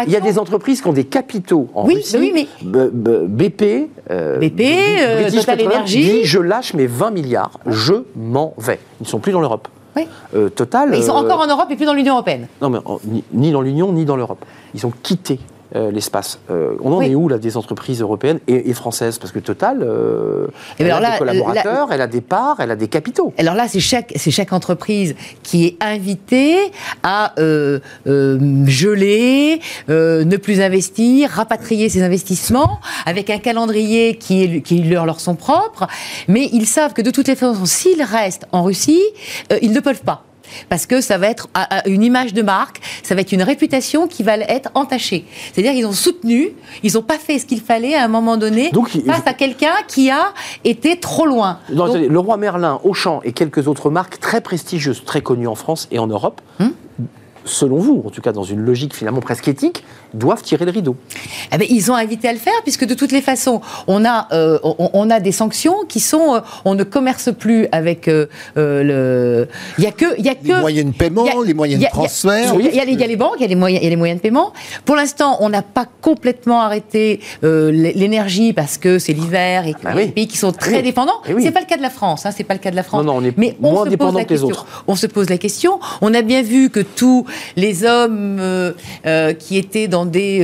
Il y a des entreprises qui ont des capitaux en oui, Russie. Oui, mais. BP. Euh, BP, euh, Total Energy. je lâche mes 20 milliards, je m'en vais. Ils ne sont plus dans l'Europe. Oui. Euh, Total. Mais ils sont encore en Europe et plus dans l'Union européenne. Non, mais ni dans l'Union ni dans l'Europe. Ils ont quitté euh, l'espace. Euh, on en est où là des entreprises européennes et, françaises? Parce que Total, euh, eh elle a des collaborateurs, elle a des parts, elle a des capitaux. Alors là, c'est chaque, c'est chaque entreprise qui est invitée à geler, ne plus investir, rapatrier ses investissements avec un calendrier qui, est, qui leur, leur sont propres. Mais ils savent que de toutes les façons, s'ils restent en Russie, ils ne peuvent pas parce que ça va être une image de marque, ça va être une réputation qui va être entachée. C'est-à-dire qu'ils ont soutenu, ils n'ont pas fait ce qu'il fallait à un moment donné face à quelqu'un qui a été trop loin. le roi Merlin, Auchan et quelques autres marques très prestigieuses, très connues en France et en Europe, hum selon vous, en tout cas dans une logique finalement presque éthique, doivent tirer le rideau eh bien, Ils ont invité à le faire, puisque de toutes les façons, on a, euh, on, a des sanctions qui sont... Euh, on ne commerce plus avec euh, le... Il y a que... Y a que les moyens de paiement, les moyens de transfert. Il y, a les banques, il y a les moyens, y a les moyens de paiement. Pour l'instant, on n'a pas complètement arrêté l'énergie parce que c'est l'hiver et que ah bah y a des pays qui sont très dépendants. Eh c'est pas le cas de la France. Hein, c'est pas le cas de la France. Non, non, on est Mais moins dépendant que les autres. On se pose la question. On a bien vu que tout les hommes euh, euh, qui étaient dans des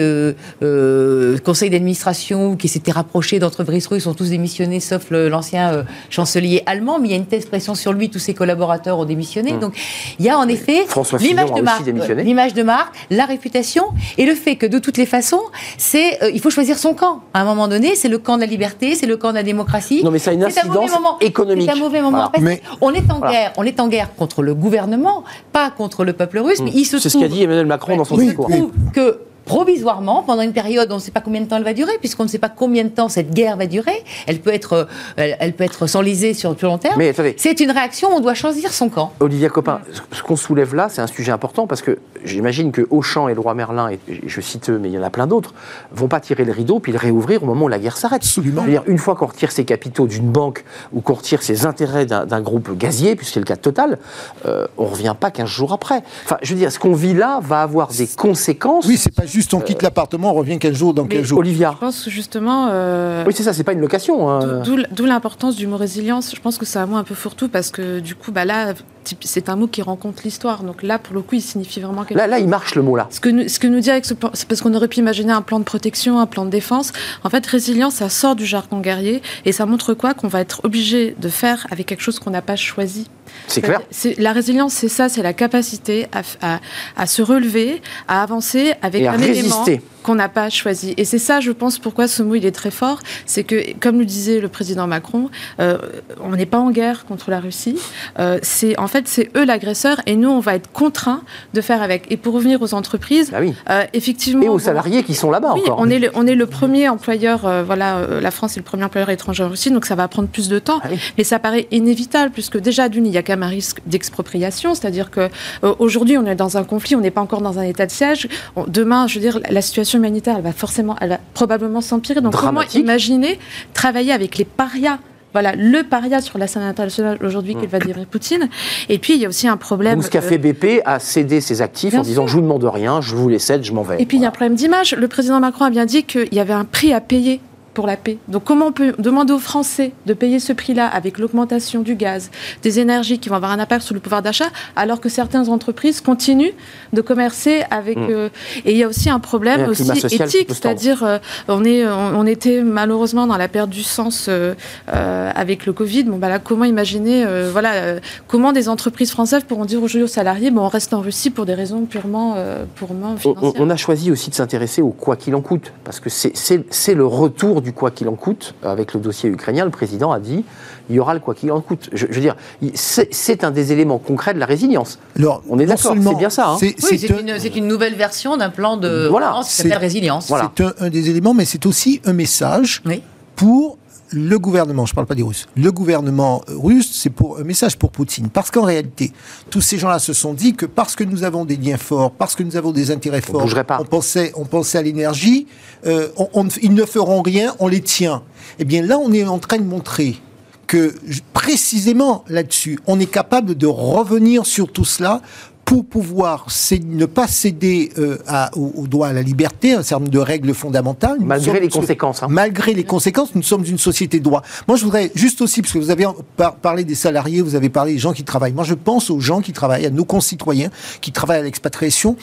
euh, conseils d'administration ou qui s'étaient rapprochés d'entreprises russes ont tous démissionné, sauf l'ancien chancelier allemand. Mais il y a une telle pression sur lui, tous ses collaborateurs ont démissionné. Mmh. Donc il y a en effet l'image de marque, l'image de marque, la réputation et le fait que de toutes les façons, c'est il faut choisir son camp. À un moment donné, c'est le camp de la liberté, c'est le camp de la démocratie. Non, mais ça a une incidence économique. C'est un mauvais moment. Mais... On est en guerre, on est en guerre contre le gouvernement, pas contre le peuple russe, mmh. mais il se c'est ce qu'a dit Emmanuel Macron dans son discours. Que provisoirement, pendant une période, on ne sait pas combien de temps elle va durer, puisqu'on ne sait pas combien de temps cette guerre va durer. Elle peut être, euh, elle, peut être s'enliser sur le plus long terme. Mais c'est une réaction, on doit choisir son camp. Olivia Copin, ce qu'on soulève là, c'est un sujet important parce que j'imagine que Auchan et le roi Merlin, et je cite eux, mais il y en a plein d'autres, vont pas tirer le rideau puis le réouvrir au moment où la guerre s'arrête. Absolument. -dire, une fois qu'on retire ses capitaux d'une banque ou qu'on retire ses intérêts d'un groupe gazier, puisque c'est le cas de Total, euh, on revient pas 15 jours après. Enfin, je veux dire, ce qu'on vit là va avoir des conséquences. Oui, c'est pas juste on quitte l'appartement on revient quel jour dans quel jour Olivia. Je pense justement. Euh, oui, c'est ça, c'est pas une location. Hein. D'où l'importance du mot résilience. Je pense que c'est un mot un peu fourre-tout parce que du coup, bah là, c'est un mot qui rencontre l'histoire. Donc là, pour le coup, il signifie vraiment quelque là, chose. Là, il marche le mot là. Ce que nous, ce que nous dit avec ce plan, c'est parce qu'on aurait pu imaginer un plan de protection, un plan de défense. En fait, résilience, ça sort du jargon guerrier et ça montre quoi? Qu'on va être obligé de faire avec quelque chose qu'on n'a pas choisi. C'est clair. La résilience, c'est ça, c'est la capacité à, à, se relever, à avancer avec un élément qu'on n'a pas choisi. Et c'est ça, je pense, pourquoi ce mot il est très fort, c'est que, comme le disait le président Macron, euh, on n'est pas en guerre contre la Russie. Euh, c'est en fait c'est eux l'agresseur et nous on va être contraints de faire avec. Et pour revenir aux entreprises, ah oui. euh, effectivement, et aux salariés qui sont là-bas oui, encore. On est le, on est le premier employeur. voilà, la France est le premier employeur étranger en Russie, donc ça va prendre plus de temps. Ah Mais ça paraît inévitable puisque déjà d'une il y a quand même un risque d'expropriation, c'est-à-dire que aujourd'hui on est dans un conflit, on n'est pas encore dans un état de siège. demain, je veux dire, la situation humanitaire, elle va forcément, elle va probablement s'empirer. Donc comment imaginer travailler avec les parias? Voilà, le paria sur la scène internationale aujourd'hui mmh. va dire Poutine. Et puis, il y a aussi un problème. Donc, ce qu'a fait BP a cédé ses actifs en disant Je vous demande rien, je vous les cède, je m'en vais. Et puis, il y a un problème d'image. Le président Macron a bien dit qu'il y avait un prix à payer pour la paix. Donc comment on peut demander aux Français de payer ce prix-là avec l'augmentation du gaz, des énergies qui vont avoir un impact sur le pouvoir d'achat, alors que certaines entreprises continuent de commercer avec... Mm. Euh, et il y a aussi un problème aussi éthique, c'est-à-dire euh, on, est, on, était malheureusement dans la perte du sens euh, avec le Covid. Bon, bah là, comment imaginer, voilà, comment des entreprises françaises pourront dire aujourd'hui aux salariés, bon, on reste en Russie pour des raisons purement, purement financières. On, on a choisi aussi de s'intéresser au quoi qu'il en coûte, parce que c'est le retour du quoi qu'il en coûte, avec le dossier ukrainien, le président a dit il y aura le quoi qu'il en coûte. Je, veux dire, c'est un des éléments concrets de la résilience. Alors, On est d'accord, c'est bien ça. Hein. c'est une, nouvelle version d'un plan de voilà, qui s'appelle résilience. C'est un, des éléments, mais c'est aussi un message pour le gouvernement, je ne parle pas des Russes, le gouvernement russe, c'est pour un message pour Poutine. Parce qu'en réalité, tous ces gens-là se sont dit que parce que nous avons des liens forts, parce que nous avons des intérêts forts, on, pensait, on pensait à l'énergie, euh, ils ne feront rien, on les tient. Eh bien là, on est en train de montrer que précisément là-dessus, on est capable de revenir sur tout cela pour pouvoir ne pas céder euh, au, droit à la liberté, un certain nombre de règles fondamentales. Malgré les conséquences. Hein. Malgré les conséquences, nous sommes une société de droit. Moi, je voudrais juste aussi, parce que vous avez parlé des salariés, vous avez parlé des gens qui travaillent. Moi, je pense aux gens qui travaillent, à nos concitoyens qui travaillent à l'expatriation.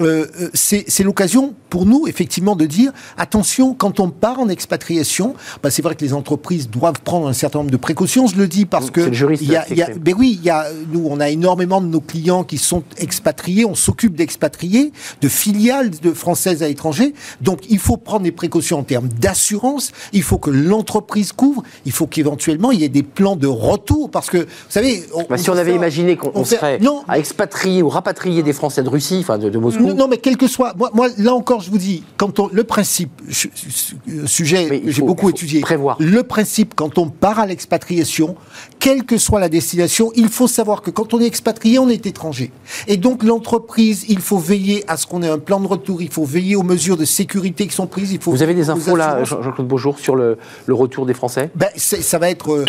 Euh, euh c'est l'occasion pour nous, effectivement, de dire attention, quand on part en expatriation, bah, c'est vrai que les entreprises doivent prendre un certain nombre de précautions. Je le dis parce que. Le juriste, il y a, y a, ben oui, y a, nous, on a énormément de nos clients qui sont expatriés, on s'occupe d'expatriés, de filiales de françaises à l'étranger. Donc il faut prendre des précautions en termes d'assurance, il faut que l'entreprise couvre, il faut qu'éventuellement il y ait des plans de retour. Parce que, vous savez... Bah, si on avait imaginé qu'on serait non, à expatrier ou rapatrier des Français de Russie, enfin de, Moscou... Non, mais quel que soit... Moi, là encore, je vous dis, quand on, le principe, sujet que j'ai beaucoup étudié, prévoir. le principe, quand on part à l'expatriation, quelle que soit la destination, il faut savoir que quand on est expatrié, on est étranger. Et donc l'entreprise, il faut veiller à ce qu'on ait un plan de retour, il faut veiller aux mesures de sécurité qui sont prises. Il faut Vous avez des infos là, Jean-Claude Beaujour, sur le, retour des Français? Ben, Ça va être, euh,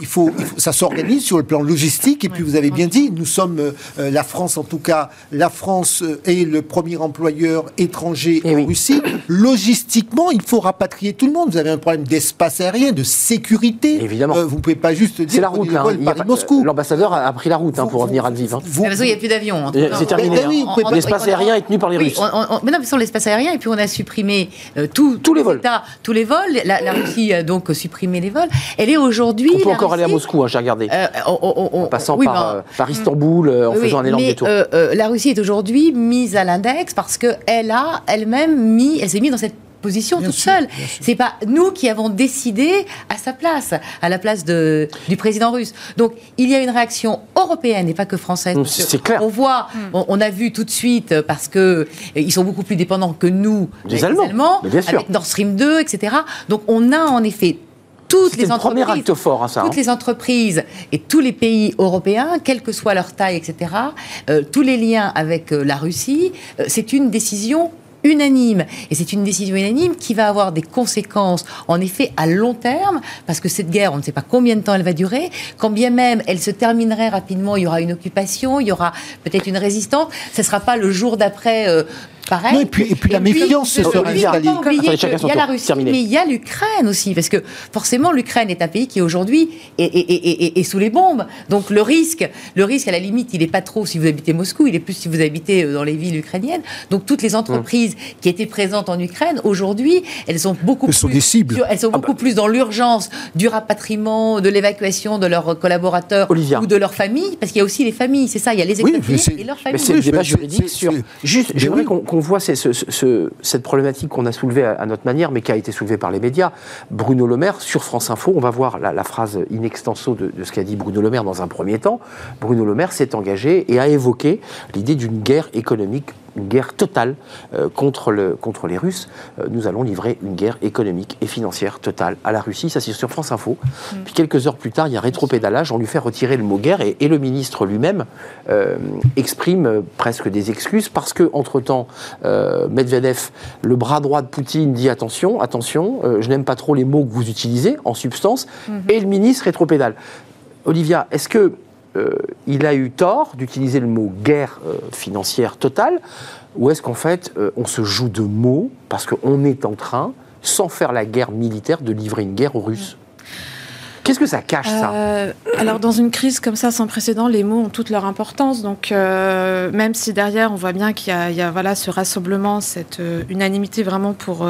il, faut, ça s'organise sur le plan logistique. Et puis vous avez bien dit, nous sommes euh, euh, la France, en tout cas, la France est le premier employeur étranger eh en Russie. Logistiquement, il faut rapatrier tout le monde. Vous avez un problème d'espace aérien, de sécurité. Évidemment. vous ne pouvez pas juste dire. C'est la route. Hein. L'ambassadeur a pris la route hein, pour revenir à Lviv. Hein. il n'y a plus d'avion. C'est terminé. Hein. L'espace aérien est tenu par les Russes. mais non, mais sur l'espace aérien, et puis on a supprimé euh, tous les vols. tous les vols. La, Russie a donc supprimé les vols. Elle est aujourd'hui. On peut encore aller à Moscou, hein, j'ai regardé. Euh, en passant par, ben, euh, par, Istanbul, en faisant un énorme détour. la Russie est aujourd'hui mise à l'index parce qu'elle a elle-même mis, elle s'est mise dans cette position toute seule. C'est pas nous qui avons décidé à sa place, à la place de, du président russe. Donc il y a une réaction européenne et pas que française. C'est clair. On voit, hmm. on, a vu tout de suite parce que euh, ils sont beaucoup plus dépendants que nous, les, Allemands, bien sûr. avec Nord Stream 2, etc. Donc on a en effet toutes les entreprises, acte fort, hein, ça, toutes hein. les entreprises et tous les pays européens, quelle que soit leur taille, etc. Euh, tous les liens avec euh, la Russie, c'est une décision unanime. Et c'est une décision unanime qui va avoir des conséquences, en effet, à long terme, parce que cette guerre, on ne sait pas combien de temps elle va durer. Quand bien même elle se terminerait rapidement, il y aura une occupation, il y aura peut-être une résistance. Ce ne sera pas le jour d'après. Euh, pareil. et puis, et puis la méfiance se serait Il y a la Russie, mais il y a l'Ukraine aussi, parce que forcément l'Ukraine est un pays qui aujourd'hui est, sous les bombes. Donc le risque, le risque à la limite, il n'est pas trop si vous habitez Moscou, il est plus si vous habitez euh, dans les villes ukrainiennes. Donc toutes les entreprises qui étaient présentes en Ukraine aujourd'hui, elles sont beaucoup elles plus, sont des cibles. elles sont ah beaucoup bah. plus dans l'urgence du rapatriement, de l'évacuation de leurs collaborateurs ou de leurs familles, parce qu'il y a aussi les familles, c'est ça, il y a les expatriés et leurs familles. c'est le débat juridique sur. Juste, j'aimerais qu'on on voit cette problématique qu'on a soulevée à, notre manière, mais qui a été soulevée par les médias. Bruno Le Maire, sur France Info, on va voir la, phrase in extenso de, de ce qu'a dit Bruno Le Maire dans un premier temps. Bruno Le Maire s'est engagé et a évoqué l'idée d'une guerre économique guerre totale euh, contre, le, contre les Russes. Euh, nous allons livrer une guerre économique et financière totale à la Russie. Ça, c'est sur France Info. Mm. Puis quelques heures plus tard, il y a rétropédalage. On lui fait retirer le mot guerre et, le ministre lui-même euh, exprime presque des excuses parce que, entre-temps, Medvedev, le bras droit de Poutine, dit attention, attention, je n'aime pas trop les mots que vous utilisez en substance. Mm-hmm. Et le ministre rétropédale. Olivia, est-ce que euh, il a eu tort d'utiliser le mot guerre euh, financière totale. Ou est-ce qu'en fait, euh, on se joue de mots parce qu'on est en train, sans faire la guerre militaire, de livrer une guerre aux Russes? Qu'est-ce que ça cache, ça? Alors, dans une crise comme ça, sans précédent, les mots ont toute leur importance. Donc, même si derrière, on voit bien qu'il y, a, voilà, ce rassemblement, cette unanimité vraiment pour,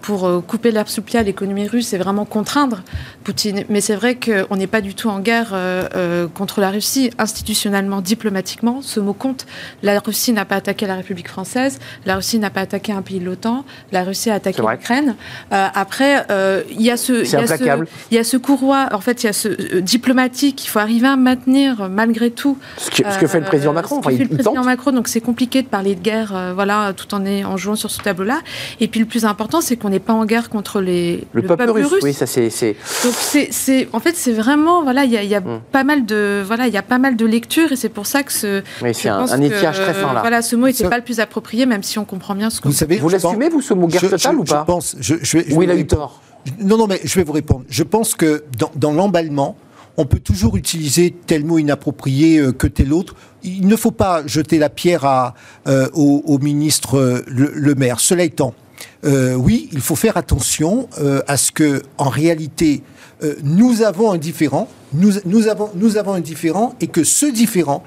pour euh, couper l'herbe sous pied à l'économie russe et vraiment contraindre Poutine. Mais c'est vrai qu'on n'est pas du tout en guerre contre la Russie, institutionnellement, diplomatiquement. Ce mot compte. La Russie n'a pas attaqué la République française, la Russie n'a pas attaqué un pays de l'OTAN, la Russie a attaqué l'Ukraine. après, il y a ce, il y a ce courroie, en fait, il y a ce diplomatique. Il faut arriver à maintenir malgré tout. Ce que, fait le président Macron. Ce que fait le président Macron. Donc c'est compliqué de parler de guerre, voilà, tout en, est, en jouant sur ce tableau-là. Et puis le plus important, c'est qu'on n'est pas en guerre contre les, le, peuple, russe. Oui, ça c'est. Donc c'est, en fait, c'est vraiment, voilà, il y a, hmm. pas mal de, voilà, il y a pas mal de lectures et c'est pour ça que ce. Oui, c'est un, un étiage très fin là. Voilà, ce mot n'était pas le plus approprié, même si on comprend bien ce que. Vous savez, vous l'assumez vous ce mot guerre totale ou pas Je pense. Je, je, Ou il a eu tort. Non, non, mais je vais vous répondre. Je pense que dans, dans l'emballement, on peut toujours utiliser tel mot inapproprié euh, que tel autre. Il ne faut pas jeter la pierre à, euh, au, ministre euh, le, maire. Cela étant, oui, il faut faire attention à ce que, en réalité, nous avons un différent, nous avons un différent, et que ce différent,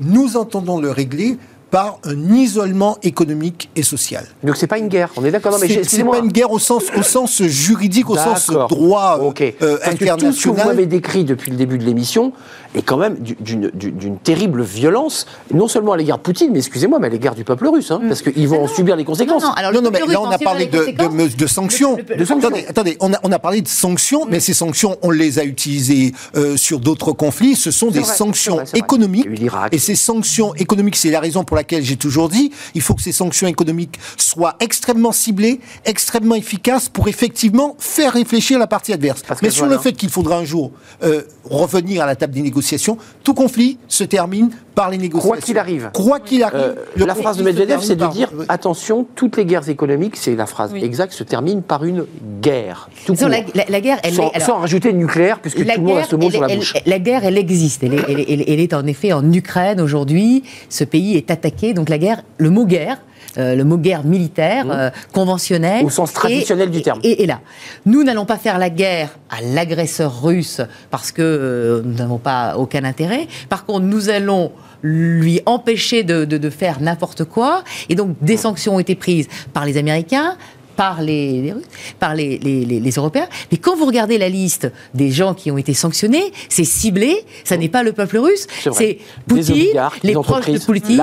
nous entendons le régler par un isolement économique et social. Donc c'est pas une guerre, on est d'accord. C'est pas une guerre au sens, au sens juridique, au sens droit euh, international. tout ce que vous m'avez décrit depuis le début de l'émission est quand même d'une terrible violence, non seulement à l'égard de Poutine, mais excusez-moi, mais à l'égard du peuple russe, hein, mm. parce qu'ils vont en subir les conséquences. Non, non, non, mais là on a parlé de, de, sanctions. Attendez, attendez on, a, on a parlé de sanctions, mais ces sanctions, on les a utilisées euh, sur d'autres conflits. Ce sont des sanctions économiques. Et ces sanctions économiques, c'est la raison pour laquelle j'ai toujours dit, il faut que ces sanctions économiques soient extrêmement ciblées, extrêmement efficaces pour effectivement faire réfléchir la partie adverse. Mais sur le fait qu'il faudra un jour euh, revenir à la table des négociations, tout conflit se termine par les négociations. Quoi qu'il arrive. Quoi qu'il arrive. Euh, la phrase de Medvedev, c'est de dire attention, toutes les guerres économiques, c'est la phrase exacte, se terminent par une guerre. la, guerre, elle sans, est, sans rajouter nucléaire, puisque tout le monde a ce mot sur la bouche. la guerre, elle existe. Elle elle est en effet en Ukraine aujourd'hui. Ce pays est attaqué. Donc la guerre, le mot guerre, euh, le mot guerre militaire, mmh. euh, conventionnel. Au sens traditionnel du terme. Et, là, nous n'allons pas faire la guerre à l'agresseur russe parce que euh, nous n'avons pas aucun intérêt. Par contre, nous allons lui empêcher de, de faire n'importe quoi. Et donc, des sanctions ont été prises par les Américains, par les, par les, les, Européens. Mais quand vous regardez la liste des gens qui ont été sanctionnés, c'est ciblé, ça n'est pas le peuple russe, c'est Poutine, les, proches de Poutine,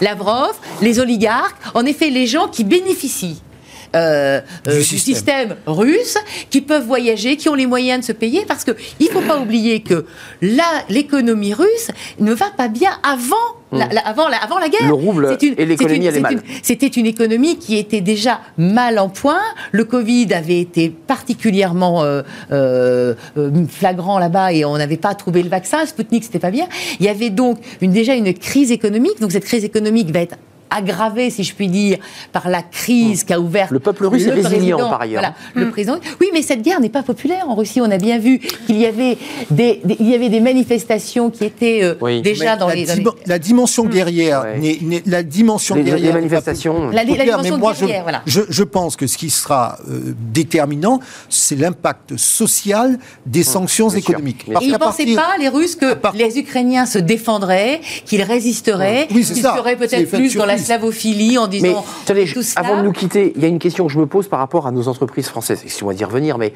Lavrov. les oligarques, en effet les gens qui bénéficient euh, euh, du, système. russe, qui peuvent voyager, qui ont les moyens de se payer, parce qu'il ne faut pas oublier que l'économie russe ne va pas bien avant la, hmm. avant, la, avant la guerre. Le rouble et l'économie. C'était une économie qui était déjà mal en point. Le Covid avait été particulièrement euh, flagrant là-bas et on n'avait pas trouvé le vaccin. Sputnik, c'était pas bien. Il y avait donc une, déjà une crise économique. Donc cette crise économique va être aggravé, si je puis dire, par la crise qu'a ouvert le peuple russe est résilient par ailleurs. Voilà, le mm. président. Oui, mais cette guerre n'est pas populaire en Russie. On a bien vu qu'il y avait des, il y avait des manifestations qui étaient euh, déjà dans, la les, La dimension mm. guerrière, la dimension les, guerrière, les manifestations. La, dimension moi, guerrière, je, voilà. je, pense que ce qui sera euh, déterminant, c'est l'impact social des sanctions économiques. Parce ils ne pensaient pas les Russes que les Ukrainiens se défendraient, qu'ils résisteraient, qu'ils seraient peut-être plus dans la slavophilie en disant. Mais, avant de nous quitter, il y a une question que je me pose par rapport à nos entreprises françaises. Excusez-moi d'y revenir, mais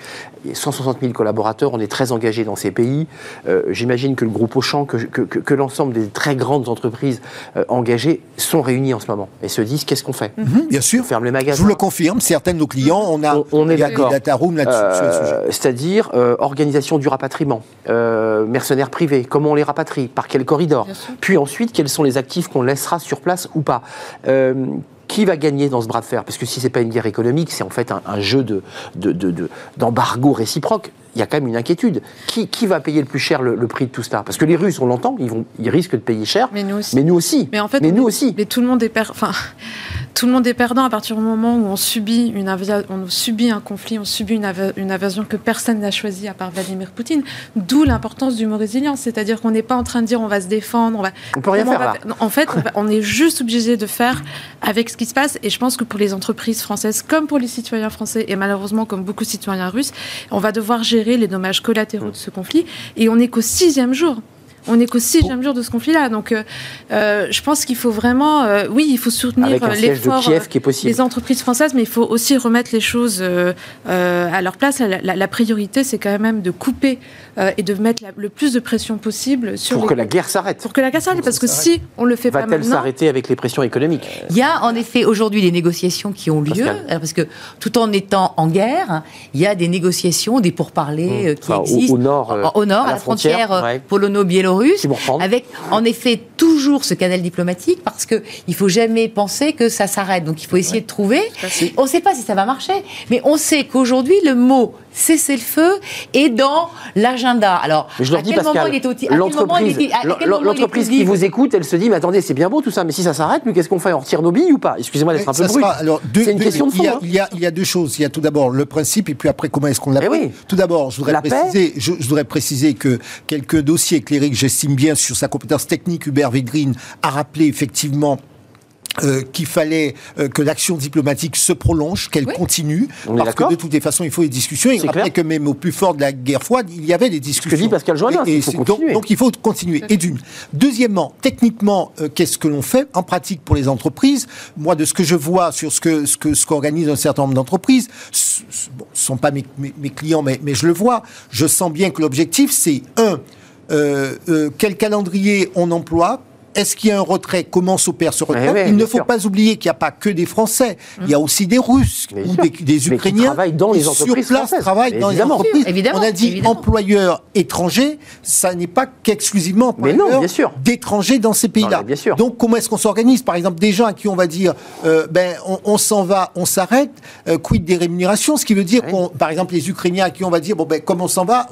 160 000 collaborateurs, on est très engagés dans ces pays. Euh, j'imagine que le groupe Auchan, que, que, l'ensemble des très grandes entreprises euh, engagées sont réunies en ce moment et se disent qu'est-ce qu'on fait? Mhm, Bien sûr. On ferme les magasins. Je vous le confirme, certains de nos clients, on a on, est d'accord. data room là-dessus. Euh, c'est-à-dire organisation du rapatriement, mercenaires privés, comment on les rapatrie, par quel corridor, puis ensuite quels sont les actifs qu'on laissera sur place ou pas? Euh, qui va gagner dans ce bras de fer? Parce que si c'est pas une guerre économique, c'est en fait un, jeu de, d'embargo de, réciproque. Il y a quand même une inquiétude. Qui, qui va payer le plus cher le, prix de tout cela? Parce que les Russes, on l'entend, ils, vont, ils risquent de payer cher. Mais nous aussi. Mais nous aussi. Mais en fait, nous aussi. Mais tout le monde est Enfin, tout le monde est perdant à partir du moment où on subit, une on subit un conflit, on subit une, une invasion que personne n'a choisie à part Vladimir Poutine. D'où l'importance du mot résilience. C'est-à-dire qu'on n'est pas en train de dire on va se défendre. On, va, on peut rien faire. En fait, on est juste obligé de faire avec ce qui se passe. Et je pense que pour les entreprises françaises, comme pour les citoyens français, et malheureusement comme beaucoup de citoyens russes, on va devoir gérer les dommages collatéraux de ce conflit. Et on n'est qu'au sixième jour On n'est qu'au sixième jour de ce conflit-là. Donc, je pense qu'il faut vraiment, oui, il faut soutenir l'effort des entreprises françaises, mais il faut aussi remettre les choses à leur place. La, priorité, c'est quand même de couper et de mettre le plus de pression possible sur pour que la guerre s'arrête. Pour que la guerre s'arrête, parce que si on le fait pas maintenant, va-t-elle s'arrêter avec les pressions économiques? Il y a en effet aujourd'hui des négociations qui ont lieu, parce que tout en étant en guerre, il y a des négociations, des pourparlers mmh. euh, qui existent au, nord, euh, au nord, à, la, frontière, euh, polono-biélorusse, avec en effet toujours ce canal diplomatique, parce que il faut jamais penser que ça s'arrête. Donc il faut essayer de trouver. On ne sait pas si ça va marcher, mais on sait qu'aujourd'hui le mot cesser le feu est dans l'agenda. Alors, je leur dis, Pascal, l'entreprise qui vous écoute, elle se dit, mais attendez, c'est bien beau tout ça, mais si ça s'arrête, mais qu'est-ce qu'on fait? On retire nos billes ou pas? Excusez-moi d'être un peu brut. C'est une question de fond. Hein. Il y, a, il, y a, deux choses. Il y a tout d'abord le principe, et puis après, comment est-ce qu'on l'applique eh Tout d'abord, je, voudrais préciser, je, voudrais préciser que quelques dossiers éclairés que j'estime bien sur sa compétence technique, Hubert Végrine a rappelé effectivement euh, qu'il fallait euh, que l'action diplomatique se prolonge, qu'elle continue, parce que de toutes les façons, il faut des discussions. Il rappelait que même au plus fort de la guerre froide, il y avait des discussions. Ce que dit Pascal Joannin, il faut donc, donc, il faut continuer. Et d'une. Deuxièmement, techniquement, euh, qu'est-ce que l'on fait en pratique pour les entreprises? Moi, de ce que je vois sur ce que ce que ce qu'organisent un certain nombre d'entreprises, ce ne sont pas mes, mes, clients, mais, mais je le vois. Je sens bien que l'objectif, c'est un. Quel calendrier on emploie, est-ce qu'il y a un retrait? Comment s'opère ce retrait? Il ne faut pas oublier qu'il n'y a pas que des Français. Il y a hum. aussi des Russes ou des, Ukrainiens qui travaillent dans les entreprises sur place, travaillent dans les entreprises. On a dit employeurs étrangers, ça n'est pas qu'exclusivement employeurs d'étrangers dans ces pays-là. Donc comment est-ce qu'on s'organise? Par exemple, des gens à qui on va dire, euh, ben on, s'en va, on s'arrête, euh, quid des rémunérations? Ce qui veut dire, par exemple, les Ukrainiens à qui on va dire, bon ben comme on s'en va,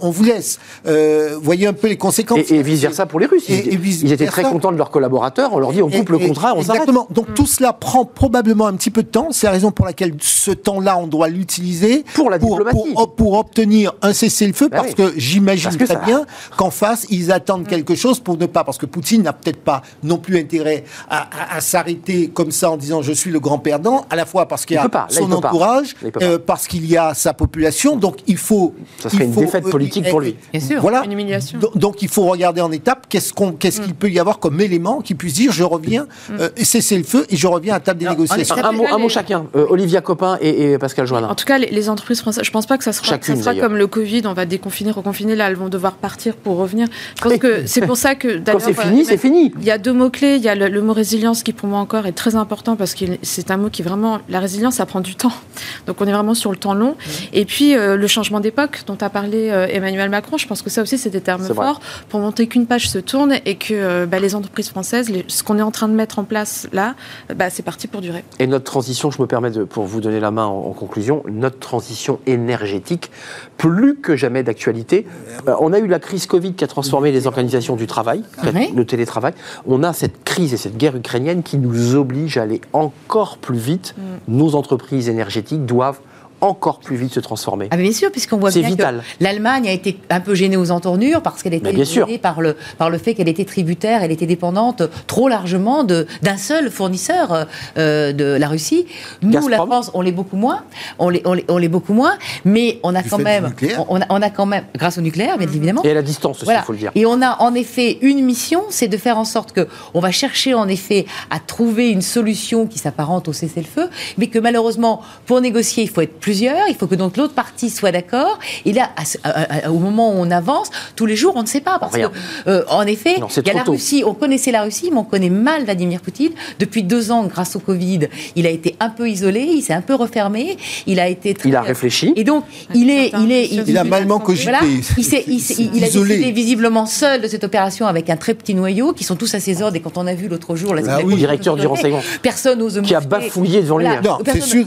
on, vous laisse. Euh, voyez un peu les conséquences. Et, vice versa pour les Russes. Et, ils étaient très contents de leurs collaborateurs, on leur dit on coupe le contrat, on s'arrête. Exactement. Donc tout cela prend probablement un petit peu de temps. C'est la raison pour laquelle ce temps-là, on doit l'utiliser pour la diplomatie. Pour, obtenir un cessez-le-feu, ben parce que j'imagine très bien qu'en face, ils attendent mm. quelque chose pour ne pas, parce que Poutine n'a peut-être pas non plus intérêt à, s'arrêter comme ça en disant je suis le grand perdant, à la fois parce qu'il y a son entourage, euh, parce qu'il y a sa population. Donc il faut. Ça serait une défaite politique pour lui. Bien sûr. Voilà. Une humiliation. Donc, il faut regarder en étapes qu'est-ce qu'on, qu'est-ce qu'il mm. peut y avoir comme élément qui puisse dire je reviens, mm. euh, cesser le feu et je reviens à table des négociations. Un, mot, chacun, euh, Olivia Copin et, Pascal Joannin. En tout cas, les, entreprises françaises, je ne pense pas que ça sera, ça sera comme le Covid, on va déconfiner, reconfiner, là elles vont devoir partir pour revenir. Je pense que c'est pour ça que [LAUGHS] Quand c'est fini, c'est fini. Il y a deux mots-clés, il y a le, mot résilience qui pour moi encore est très important parce que c'est un mot qui vraiment, la résilience ça prend du temps. [LAUGHS] Donc on est vraiment sur le temps long. Mm. Et puis euh, le changement d'époque dont a parlé Emmanuel Macron, je pense que ça aussi c'est des termes forts pour montrer qu'une page se tourne et que bah, les entreprises françaises, les, ce qu'on est en train de mettre en place là, bah, c'est parti pour durer. Et notre transition, je me permets de, pour vous donner la main en, conclusion, notre transition énergétique, plus que jamais d'actualité. Euh, on a eu la crise Covid qui a transformé les organisations du travail, le télétravail. On a cette crise et cette guerre ukrainienne qui nous oblige à aller encore plus vite. Mm. Nos entreprises énergétiques doivent encore plus vite se transformer. Ah bien sûr, puisqu'on voit bien vital. que l'Allemagne a été un peu gênée aux entournures parce qu'elle était gênée par le, par le fait qu'elle était tributaire, elle était dépendante trop largement d'un seul fournisseur euh, de la Russie. Nous, la France, on l'est beaucoup moins, on l'est on l'est beaucoup moins, mais on a quand même, on a, on a, quand même, grâce au nucléaire, bien évidemment. Et à la distance aussi, il faut le dire. Et on a en effet une mission, c'est de faire en sorte que on va chercher en effet à trouver une solution qui s'apparente au cessez-le-feu, mais que malheureusement, pour négocier, il faut être plusieurs, il faut que donc l'autre partie soit d'accord. Et là, au moment où on avance, tous les jours, on ne sait pas. Parce que, euh, en effet, il y a la Russie, on connaissait la Russie, mais on connaît mal Vladimir Poutine. Depuis deux ans, grâce au Covid, il a été un peu isolé, il s'est un peu refermé, il a été Il a réfléchi. Et donc, il est. Il, est, il, a malement cogité. Voilà, il, il, a décidé visiblement seul de cette opération avec un très petit noyau, qui sont tous à ses ordres. Et quand on a vu l'autre jour, la ah directeur du renseignement, personne n'ose Qui a bafouillé devant lui. Non,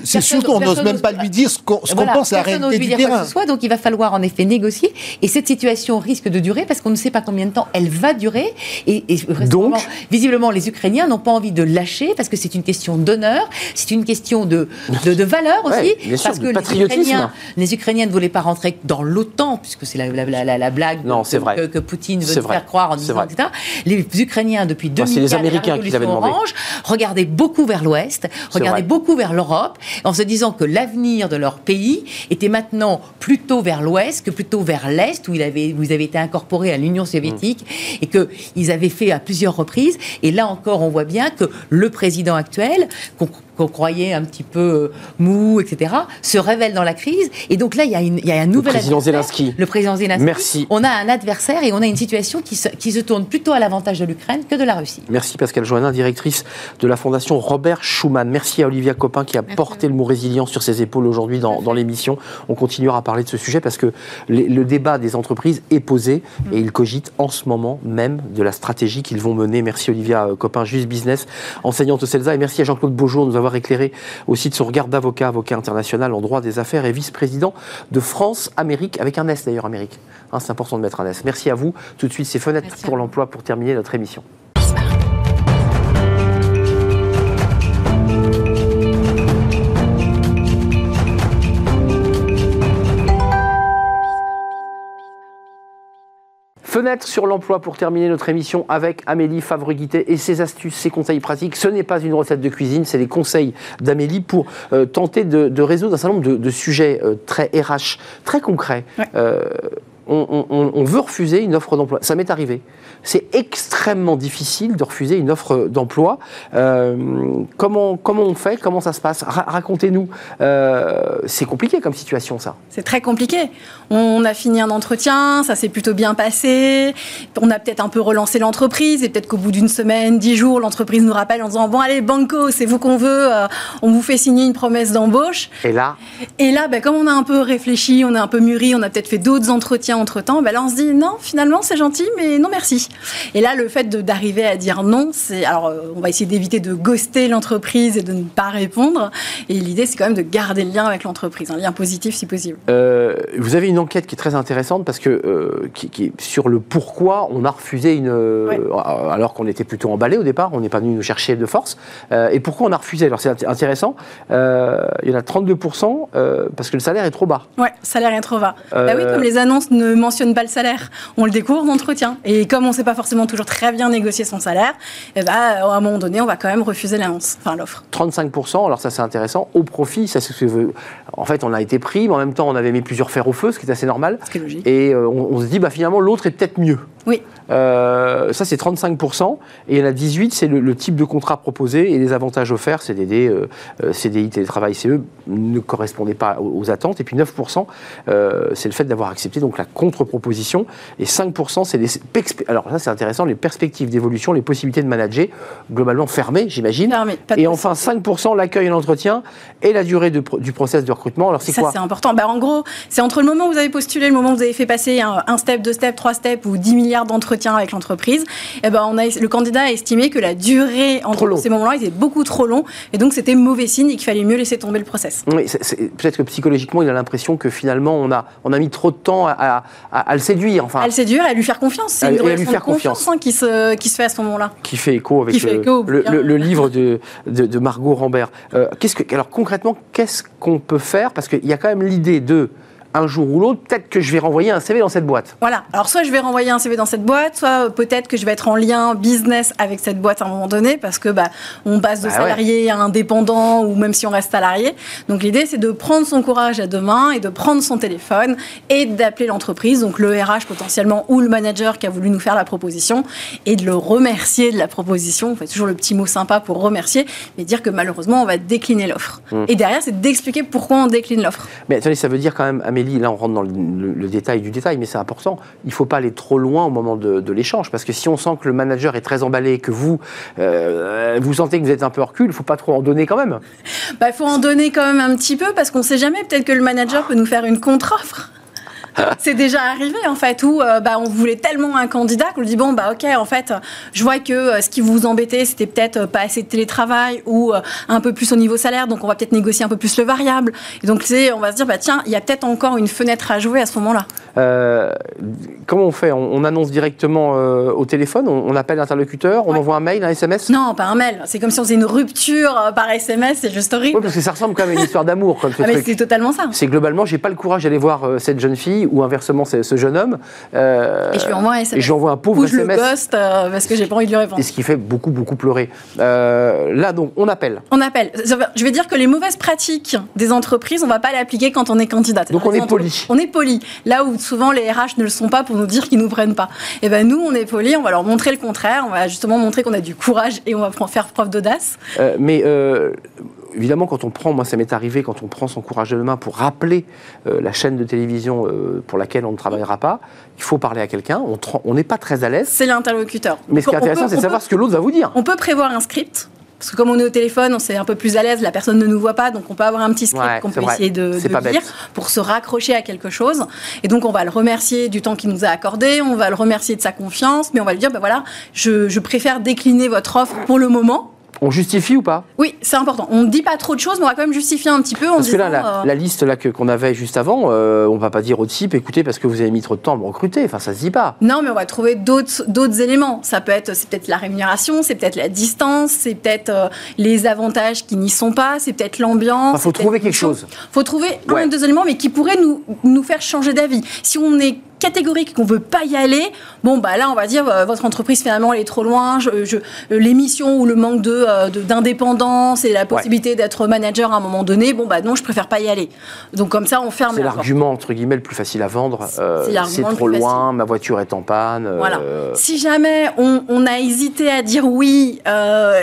c'est sûr, qu'on n'ose même pas lui dire ce qu'on pense la réalité du terrain. soit, donc il va falloir en effet négocier. Et cette situation risque de durer parce qu'on ne sait pas combien de temps elle va durer. Et, donc, visiblement, les Ukrainiens n'ont pas envie de lâcher parce que c'est une question d'honneur, c'est une question de, de, valeur aussi. parce que les Ukrainiens, les Ukrainiens ne voulaient pas rentrer dans l'OTAN, puisque c'est la, la, la, blague non, que, vrai. que, Poutine veut faire croire en disant, etc. Les Ukrainiens, depuis 2004, c'est les Américains qui l'avaient demandé. Orange, regardaient beaucoup vers l'Ouest, regardaient beaucoup vers l'Europe, en se disant que l'avenir de leur pays était maintenant plutôt vers l'ouest que plutôt vers l'est, où il avait, vous avez été incorporé à l'Union soviétique, et qu'ils avaient fait à plusieurs reprises. Et là encore, on voit bien que le président actuel, qu'on croyait un petit peu euh, mou, etc., se révèle dans la crise. Et donc là, il y a, une, il y a un nouvel le président Zelensky. Le président Zelensky. Merci. On a un adversaire et on a une situation qui se, qui se tourne plutôt à l'avantage de l'Ukraine que de la Russie. Merci Pascal Joannin, directrice de la Fondation Robert Schuman. Merci à Olivia Copin qui a porté le mot résilience sur ses épaules aujourd'hui dans, dans l'émission. On continuera à parler de ce sujet parce que le débat des entreprises est posé mm. et ils cogitent en ce moment même de la stratégie qu'ils vont mener. Merci Olivia Copin, Juste Business, enseignante au CELSA et merci à Jean-Claude Beaujour de nous avoir éclairé aussi de son regard d'avocat, avocat international en droit des affaires et vice-président de France Amérique, avec un S d'ailleurs Amérique. Hein, c'est important de mettre un S. Merci à vous. Tout de suite, c'est fenêtres pour l'emploi pour terminer notre émission. Fenêtre sur l'emploi pour terminer notre émission avec Amélie favre et ses astuces, ses conseils pratiques. Ce n'est pas une recette de cuisine, c'est les conseils d'Amélie pour euh, tenter de, résoudre un certain nombre de, sujets euh, très RH, très concrets. Euh, on, veut refuser une offre d'emploi. Ça m'est arrivé. C'est extrêmement difficile de refuser une offre d'emploi. Euh, comment, comment on fait? Comment ça se passe? Racontez-nous. Euh, c'est compliqué comme situation, ça. C'est très compliqué. On a fini un entretien, ça s'est plutôt bien passé. On a peut-être un peu relancé l'entreprise et peut-être qu'au bout d'une semaine, dix jours, l'entreprise nous rappelle en disant Bon, allez, Banco, c'est vous qu'on veut, euh, on vous fait signer une promesse d'embauche. Et là? Et là, ben, comme on a un peu réfléchi, on a un peu mûri, on a peut-être fait d'autres entretiens entre-temps, ben là on se dit non, finalement c'est gentil, mais non merci. Et là, le fait d'arriver à dire non, c'est alors euh, on va essayer d'éviter de ghoster l'entreprise et de ne pas répondre. Et l'idée, c'est quand même de garder le lien avec l'entreprise, un lien positif si possible. Euh, vous avez une enquête qui est très intéressante parce que euh, qui, est sur le pourquoi on a refusé une alors qu'on était plutôt emballé au départ, on n'est pas venu nous chercher de force. et pourquoi on a refusé? Alors c'est intéressant. il y en a 32 parce que le salaire est trop bas. Ouais, le salaire est trop bas. Bah oui, comme les annonces ne mentionne pas le salaire. On le découvre en entretien. Et comme on sait pas forcément toujours très bien négocier son salaire, et eh ben, à un moment donné, on va quand même refuser l'annonce, enfin l'offre. 35%, alors ça c'est intéressant, au profit, ça c'est En fait, on a été pris, mais en même temps, on avait mis plusieurs fers au feu, ce qui est assez normal. Ce qui est logique. Et euh, on, se dit, bah, finalement, l'autre est peut-être mieux. Oui. Euh, ça, c'est 35%. Et il y en a 18, c'est le, type de contrat proposé et les avantages offerts, CDD, euh, euh CDI, télétravail, CE, ne correspondaient pas aux, attentes. Et puis 9%, euh, c'est le fait d'avoir accepté donc la contre-proposition. Et 5%, c'est les. Alors ça, c'est intéressant, les perspectives d'évolution, les possibilités de manager, globalement fermées, j'imagine. Et enfin, 5%, l'accueil et l'entretien et la durée du process de recrutement. Alors, c'est quoi Ça, c'est important. Bah, en gros, c'est entre le moment où vous avez postulé, le moment où vous avez fait passer un, un step, deux steps, trois steps ou 10 milliards d'entretiens avec l'entreprise, eh ben on a, le candidat a estimé que la durée entre ces moments-là était beaucoup trop long et donc c'était mauvais signe et qu'il fallait mieux laisser tomber le process. Oui, peut-être que psychologiquement il a l'impression que finalement on a, on a mis trop de temps à, à, le séduire. Enfin, à le séduire et à lui faire confiance. C'est une relation de confiance, hein, qui, se, qui se fait à ce moment-là. Qui fait écho avec le, le, livre de, de, Margot Rambert. Euh, qu'est-ce que, alors concrètement, qu'est-ce qu'on peut faire? Parce qu'il y a quand même l'idée de un jour ou l'autre, peut-être que je vais renvoyer un CV dans cette boîte. Voilà. Alors, soit je vais renvoyer un CV dans cette boîte, soit euh, peut-être que je vais être en lien business avec cette boîte à un moment donné, parce que bah, on passe de bah salarié à indépendant, ou même si on reste salarié. Donc, l'idée, c'est de prendre son courage à deux mains et de prendre son téléphone et d'appeler l'entreprise, donc le RH potentiellement, ou le manager qui a voulu nous faire la proposition, et de le remercier de la proposition. On fait toujours le petit mot sympa pour remercier, mais dire que malheureusement, on va décliner l'offre. Mmh. Et derrière, c'est d'expliquer pourquoi on décline l'offre. Mais attendez, ça veut dire quand même, là on rentre dans le, détail du détail, mais c'est important, il ne faut pas aller trop loin au moment de, l'échange, parce que si on sent que le manager est très emballé, que vous, euh, vous sentez que vous êtes un peu recul, il ne faut pas trop en donner quand même. Bah, il faut en donner quand même un petit peu, parce qu'on ne sait jamais, peut-être que le manager peut nous faire une contre-offre. [LAUGHS] c'est déjà arrivé en fait où euh, bah, on voulait tellement un candidat qu'on lui dit bon bah ok en fait je vois que euh, ce qui vous embêtait c'était peut-être euh, pas assez de télétravail ou un peu plus au niveau salaire donc on va peut-être négocier un peu plus le variable et donc on va se dire bah tiens il y a peut-être encore une fenêtre à jouer à ce moment-là. comment on fait? On, annonce directement au téléphone, on, appelle l'interlocuteur, on envoie un mail, un SMS Non, pas un mail. C'est comme si on faisait une rupture par SMS, c'est juste horrible. Oui, parce que ça ressemble quand même à une histoire d'amour. Ah, c'est totalement ça. C'est globalement, j'ai pas le courage d'aller voir cette jeune fille fille ou inversement ce jeune homme. Euh, et je lui envoie un SMS. Et je lui envoie un pauvre SMS. je le ghost euh, parce que j'ai pas envie de lui répondre. Et ce qui fait beaucoup, beaucoup pleurer. Euh, là, donc, on appelle. On appelle. Je vais dire que les mauvaises pratiques des entreprises, on va pas l'appliquer quand on est candidat. Donc on est poli. On est poli. Là où souvent les RH ne le sont pas pour nous dire qu'ils nous prennent pas. Et eh ben nous, on est poli. On va leur montrer le contraire. On va justement montrer qu'on a du courage et on va faire preuve d'audace. mais évidemment, quand on prend, moi ça m'est arrivé, quand on prend son courage de main pour rappeler euh, la chaîne de télévision euh, pour laquelle on ne travaillera pas, il faut parler à quelqu'un, on n'est pas très à l'aise. C'est l'interlocuteur. Mais ce qui est intéressant, c'est de savoir ce que l'autre va vous dire. On peut prévoir un script. Parce que comme on est au téléphone, on s'est un peu plus à l'aise, la personne ne nous voit pas, donc on peut avoir un petit script qu'on peut essayer de, de lire pour se raccrocher à quelque chose. Et donc on va le remercier du temps qu'il nous a accordé, on va le remercier de sa confiance, mais on va lui dire, ben voilà, je, je préfère décliner votre offre pour le moment, on justifie ou pas? Oui, c'est important. On ne dit pas trop de choses, mais on va quand même justifier un petit peu. En parce que là, la, euh, liste là qu'on avait juste avant, euh, on va pas dire au type, écoutez, parce que vous avez mis trop de temps à me recruter. Enfin, ça se dit pas. Non, mais on va trouver d'autres éléments. Ça peut être, c'est peut-être la rémunération, c'est peut-être la distance, c'est peut-être euh, les avantages qui n'y sont pas, c'est peut-être l'ambiance. Il faut trouver quelque chose. Il faut trouver un ou deux éléments, mais qui pourraient nous, nous faire changer d'avis. Si on est catégorique qu'on veut pas y aller, bon bah là on va dire euh, votre entreprise finalement elle est trop loin, je, je, l'émission ou le manque de, euh, d'indépendance et la possibilité d'être manager à un moment donné, bon bah non je préfère pas y aller. Donc comme ça on ferme. C'est l'argument entre guillemets le plus facile à vendre. Euh, c'est trop loin, ma voiture est en panne. Voilà. Si jamais on, on, a hésité à dire oui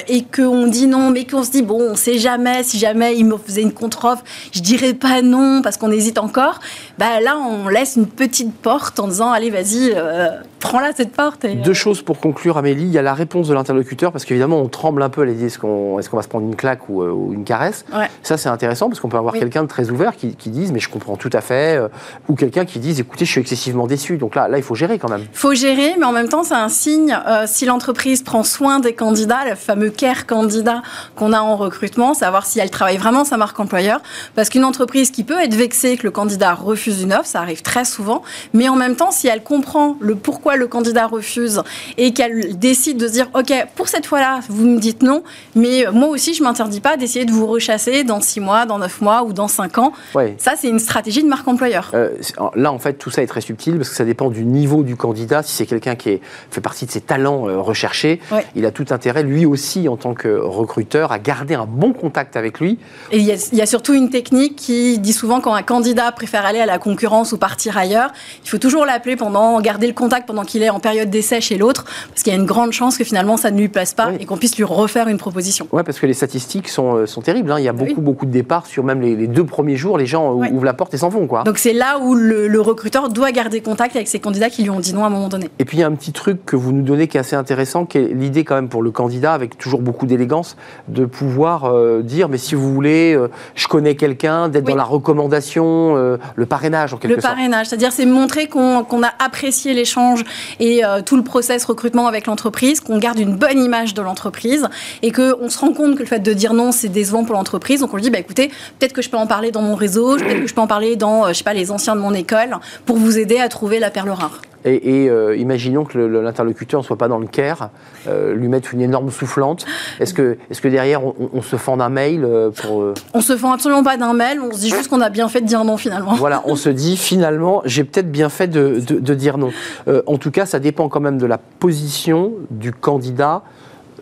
et qu'on dit non, mais qu'on se dit bon on sait jamais, si jamais il me faisait une contre-offre, je dirais pas non parce qu'on hésite encore. Bah là on laisse une petite porte en disant allez vas-y euh, prends-la cette porte deux choses pour conclure Amélie. Il y a la réponse de l'interlocuteur parce qu'évidemment on tremble un peu à l'idée est-ce qu'on va se prendre une claque ou, euh, une caresse? Ça c'est intéressant parce qu'on peut avoir quelqu'un de très ouvert qui, qui, dise mais je comprends tout à fait euh, ou quelqu'un qui dise écoutez je suis excessivement déçu. Donc là là il faut gérer quand même. Il faut gérer mais en même temps c'est un signe si l'entreprise prend soin des candidats le fameux care candidat qu'on a en recrutement savoir si elle travaille vraiment sa marque employeur. Parce qu'une entreprise qui peut être vexée que le candidat refuse une offre ça arrive très souvent. Mais en même temps, si elle comprend le pourquoi le candidat refuse et qu'elle décide de se dire, OK, pour cette fois-là, vous me dites non, mais moi aussi, je m'interdis pas d'essayer de vous rechasser dans six mois, dans neuf mois ou dans cinq ans. Ça, c'est une stratégie de marque employeur. Euh, là, en fait, tout ça est très subtil parce que ça dépend du niveau du candidat. Si c'est quelqu'un qui fait partie de ses talents euh, recherchés, il a tout intérêt, lui aussi, en tant que recruteur, à garder un bon contact avec lui. Et il y, il y a surtout une technique qui dit souvent quand un candidat préfère aller à la concurrence ou partir ailleurs, il faut toujours l'appeler pendant, garder le contact pendant qu'il est en période d'essai chez l'autre, parce qu'il y a une grande chance que finalement ça ne lui plaise pas et qu'on puisse lui refaire une proposition. Oui, parce que les statistiques sont, euh, sont terribles. Hein. Il y a beaucoup, beaucoup de départs sur même les, deux premiers jours, les gens ouvrent la porte et s'en vont. Quoi. Donc c'est là où le, recruteur doit garder contact avec ses candidats qui lui ont dit non à un moment donné. Et puis il y a un petit truc que vous nous donnez qui est assez intéressant, qui est l'idée quand même pour le candidat, avec toujours beaucoup d'élégance, de pouvoir euh, dire, mais si vous voulez, euh, je connais quelqu'un, d'être dans la recommandation, le parrainage en quelque sorte. Le parrainage, c'est-à-dire c'est montrer qu'on qu'on a apprécié l'échange et euh, tout le process recrutement avec l'entreprise, qu'on garde une bonne image de l'entreprise et qu'on se rend compte que le fait de dire non, c'est décevant pour l'entreprise. Donc on lui dit, bah, écoutez, peut-être que je peux en parler dans mon réseau, peut-être que je peux en parler dans, euh, je sais pas, les anciens de mon école pour vous aider à trouver la perle rare. Et, euh, imaginons que l'interlocuteur ne soit pas dans le caire, lui mettre une énorme soufflante. Est-ce que, est que derrière, on, se fend d'un mail pour... On se fend absolument pas d'un mail, on se dit juste qu'on a bien fait de dire non finalement. Voilà, on se dit finalement, j'ai peut-être bien fait de, de, dire non. Euh, en tout cas, ça dépend quand même de la position du candidat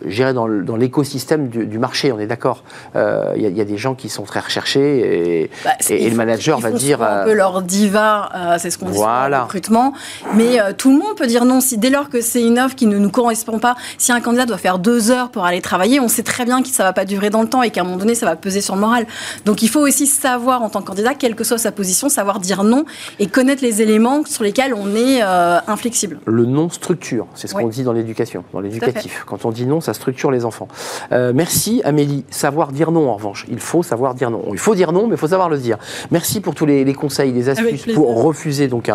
j'irais dans l'écosystème du, marché, on est d'accord. Il euh, y, a des gens qui sont très recherchés et, bah, et, le manager va dire. un peu leur diva, euh, c'est ce qu'on dit voilà. recrutement. Mais euh, tout le monde peut dire non. Si, dès lors que c'est une offre qui ne nous correspond pas, si un candidat doit faire deux heures pour aller travailler, on sait très bien que ça ne va pas durer dans le temps et qu'à un moment donné, ça va peser sur le moral. Donc il faut aussi savoir, en tant que candidat, quelle que soit sa position, savoir dire non et connaître les éléments sur lesquels on est inflexible. Le non structure, c'est ce qu'on dit dans l'éducation, dans l'éducatif. Quand on dit non, ça structure les enfants. Euh, merci Amélie. Savoir dire non en revanche. Il faut savoir dire non. Il faut dire non, mais il faut savoir le dire. Merci pour tous les, conseils, les astuces pour refuser donc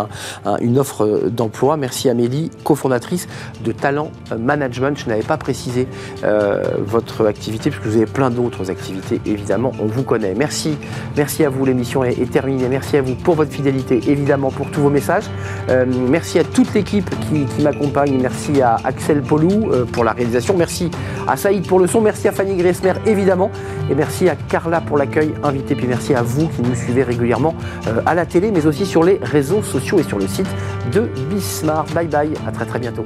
une offre d'emploi. Merci Amélie, cofondatrice de Talent Management. Je n'avais pas précisé euh, votre activité puisque vous avez plein d'autres activités. Évidemment, on vous connaît. Merci, merci à vous. L'émission est, terminée. Merci à vous pour votre fidélité, évidemment pour tous vos messages. Euh, merci à toute l'équipe qui, qui m'accompagne. Merci à Axel Polou pour la réalisation. Merci Merci à Saïd pour le son, merci à Fanny Gressmer évidemment, et merci à Carla pour l'accueil invité, puis merci à vous qui nous suivez régulièrement euh, à la télé, mais aussi sur les réseaux sociaux et sur le site de Bismarck. Bye bye, à très très bientôt.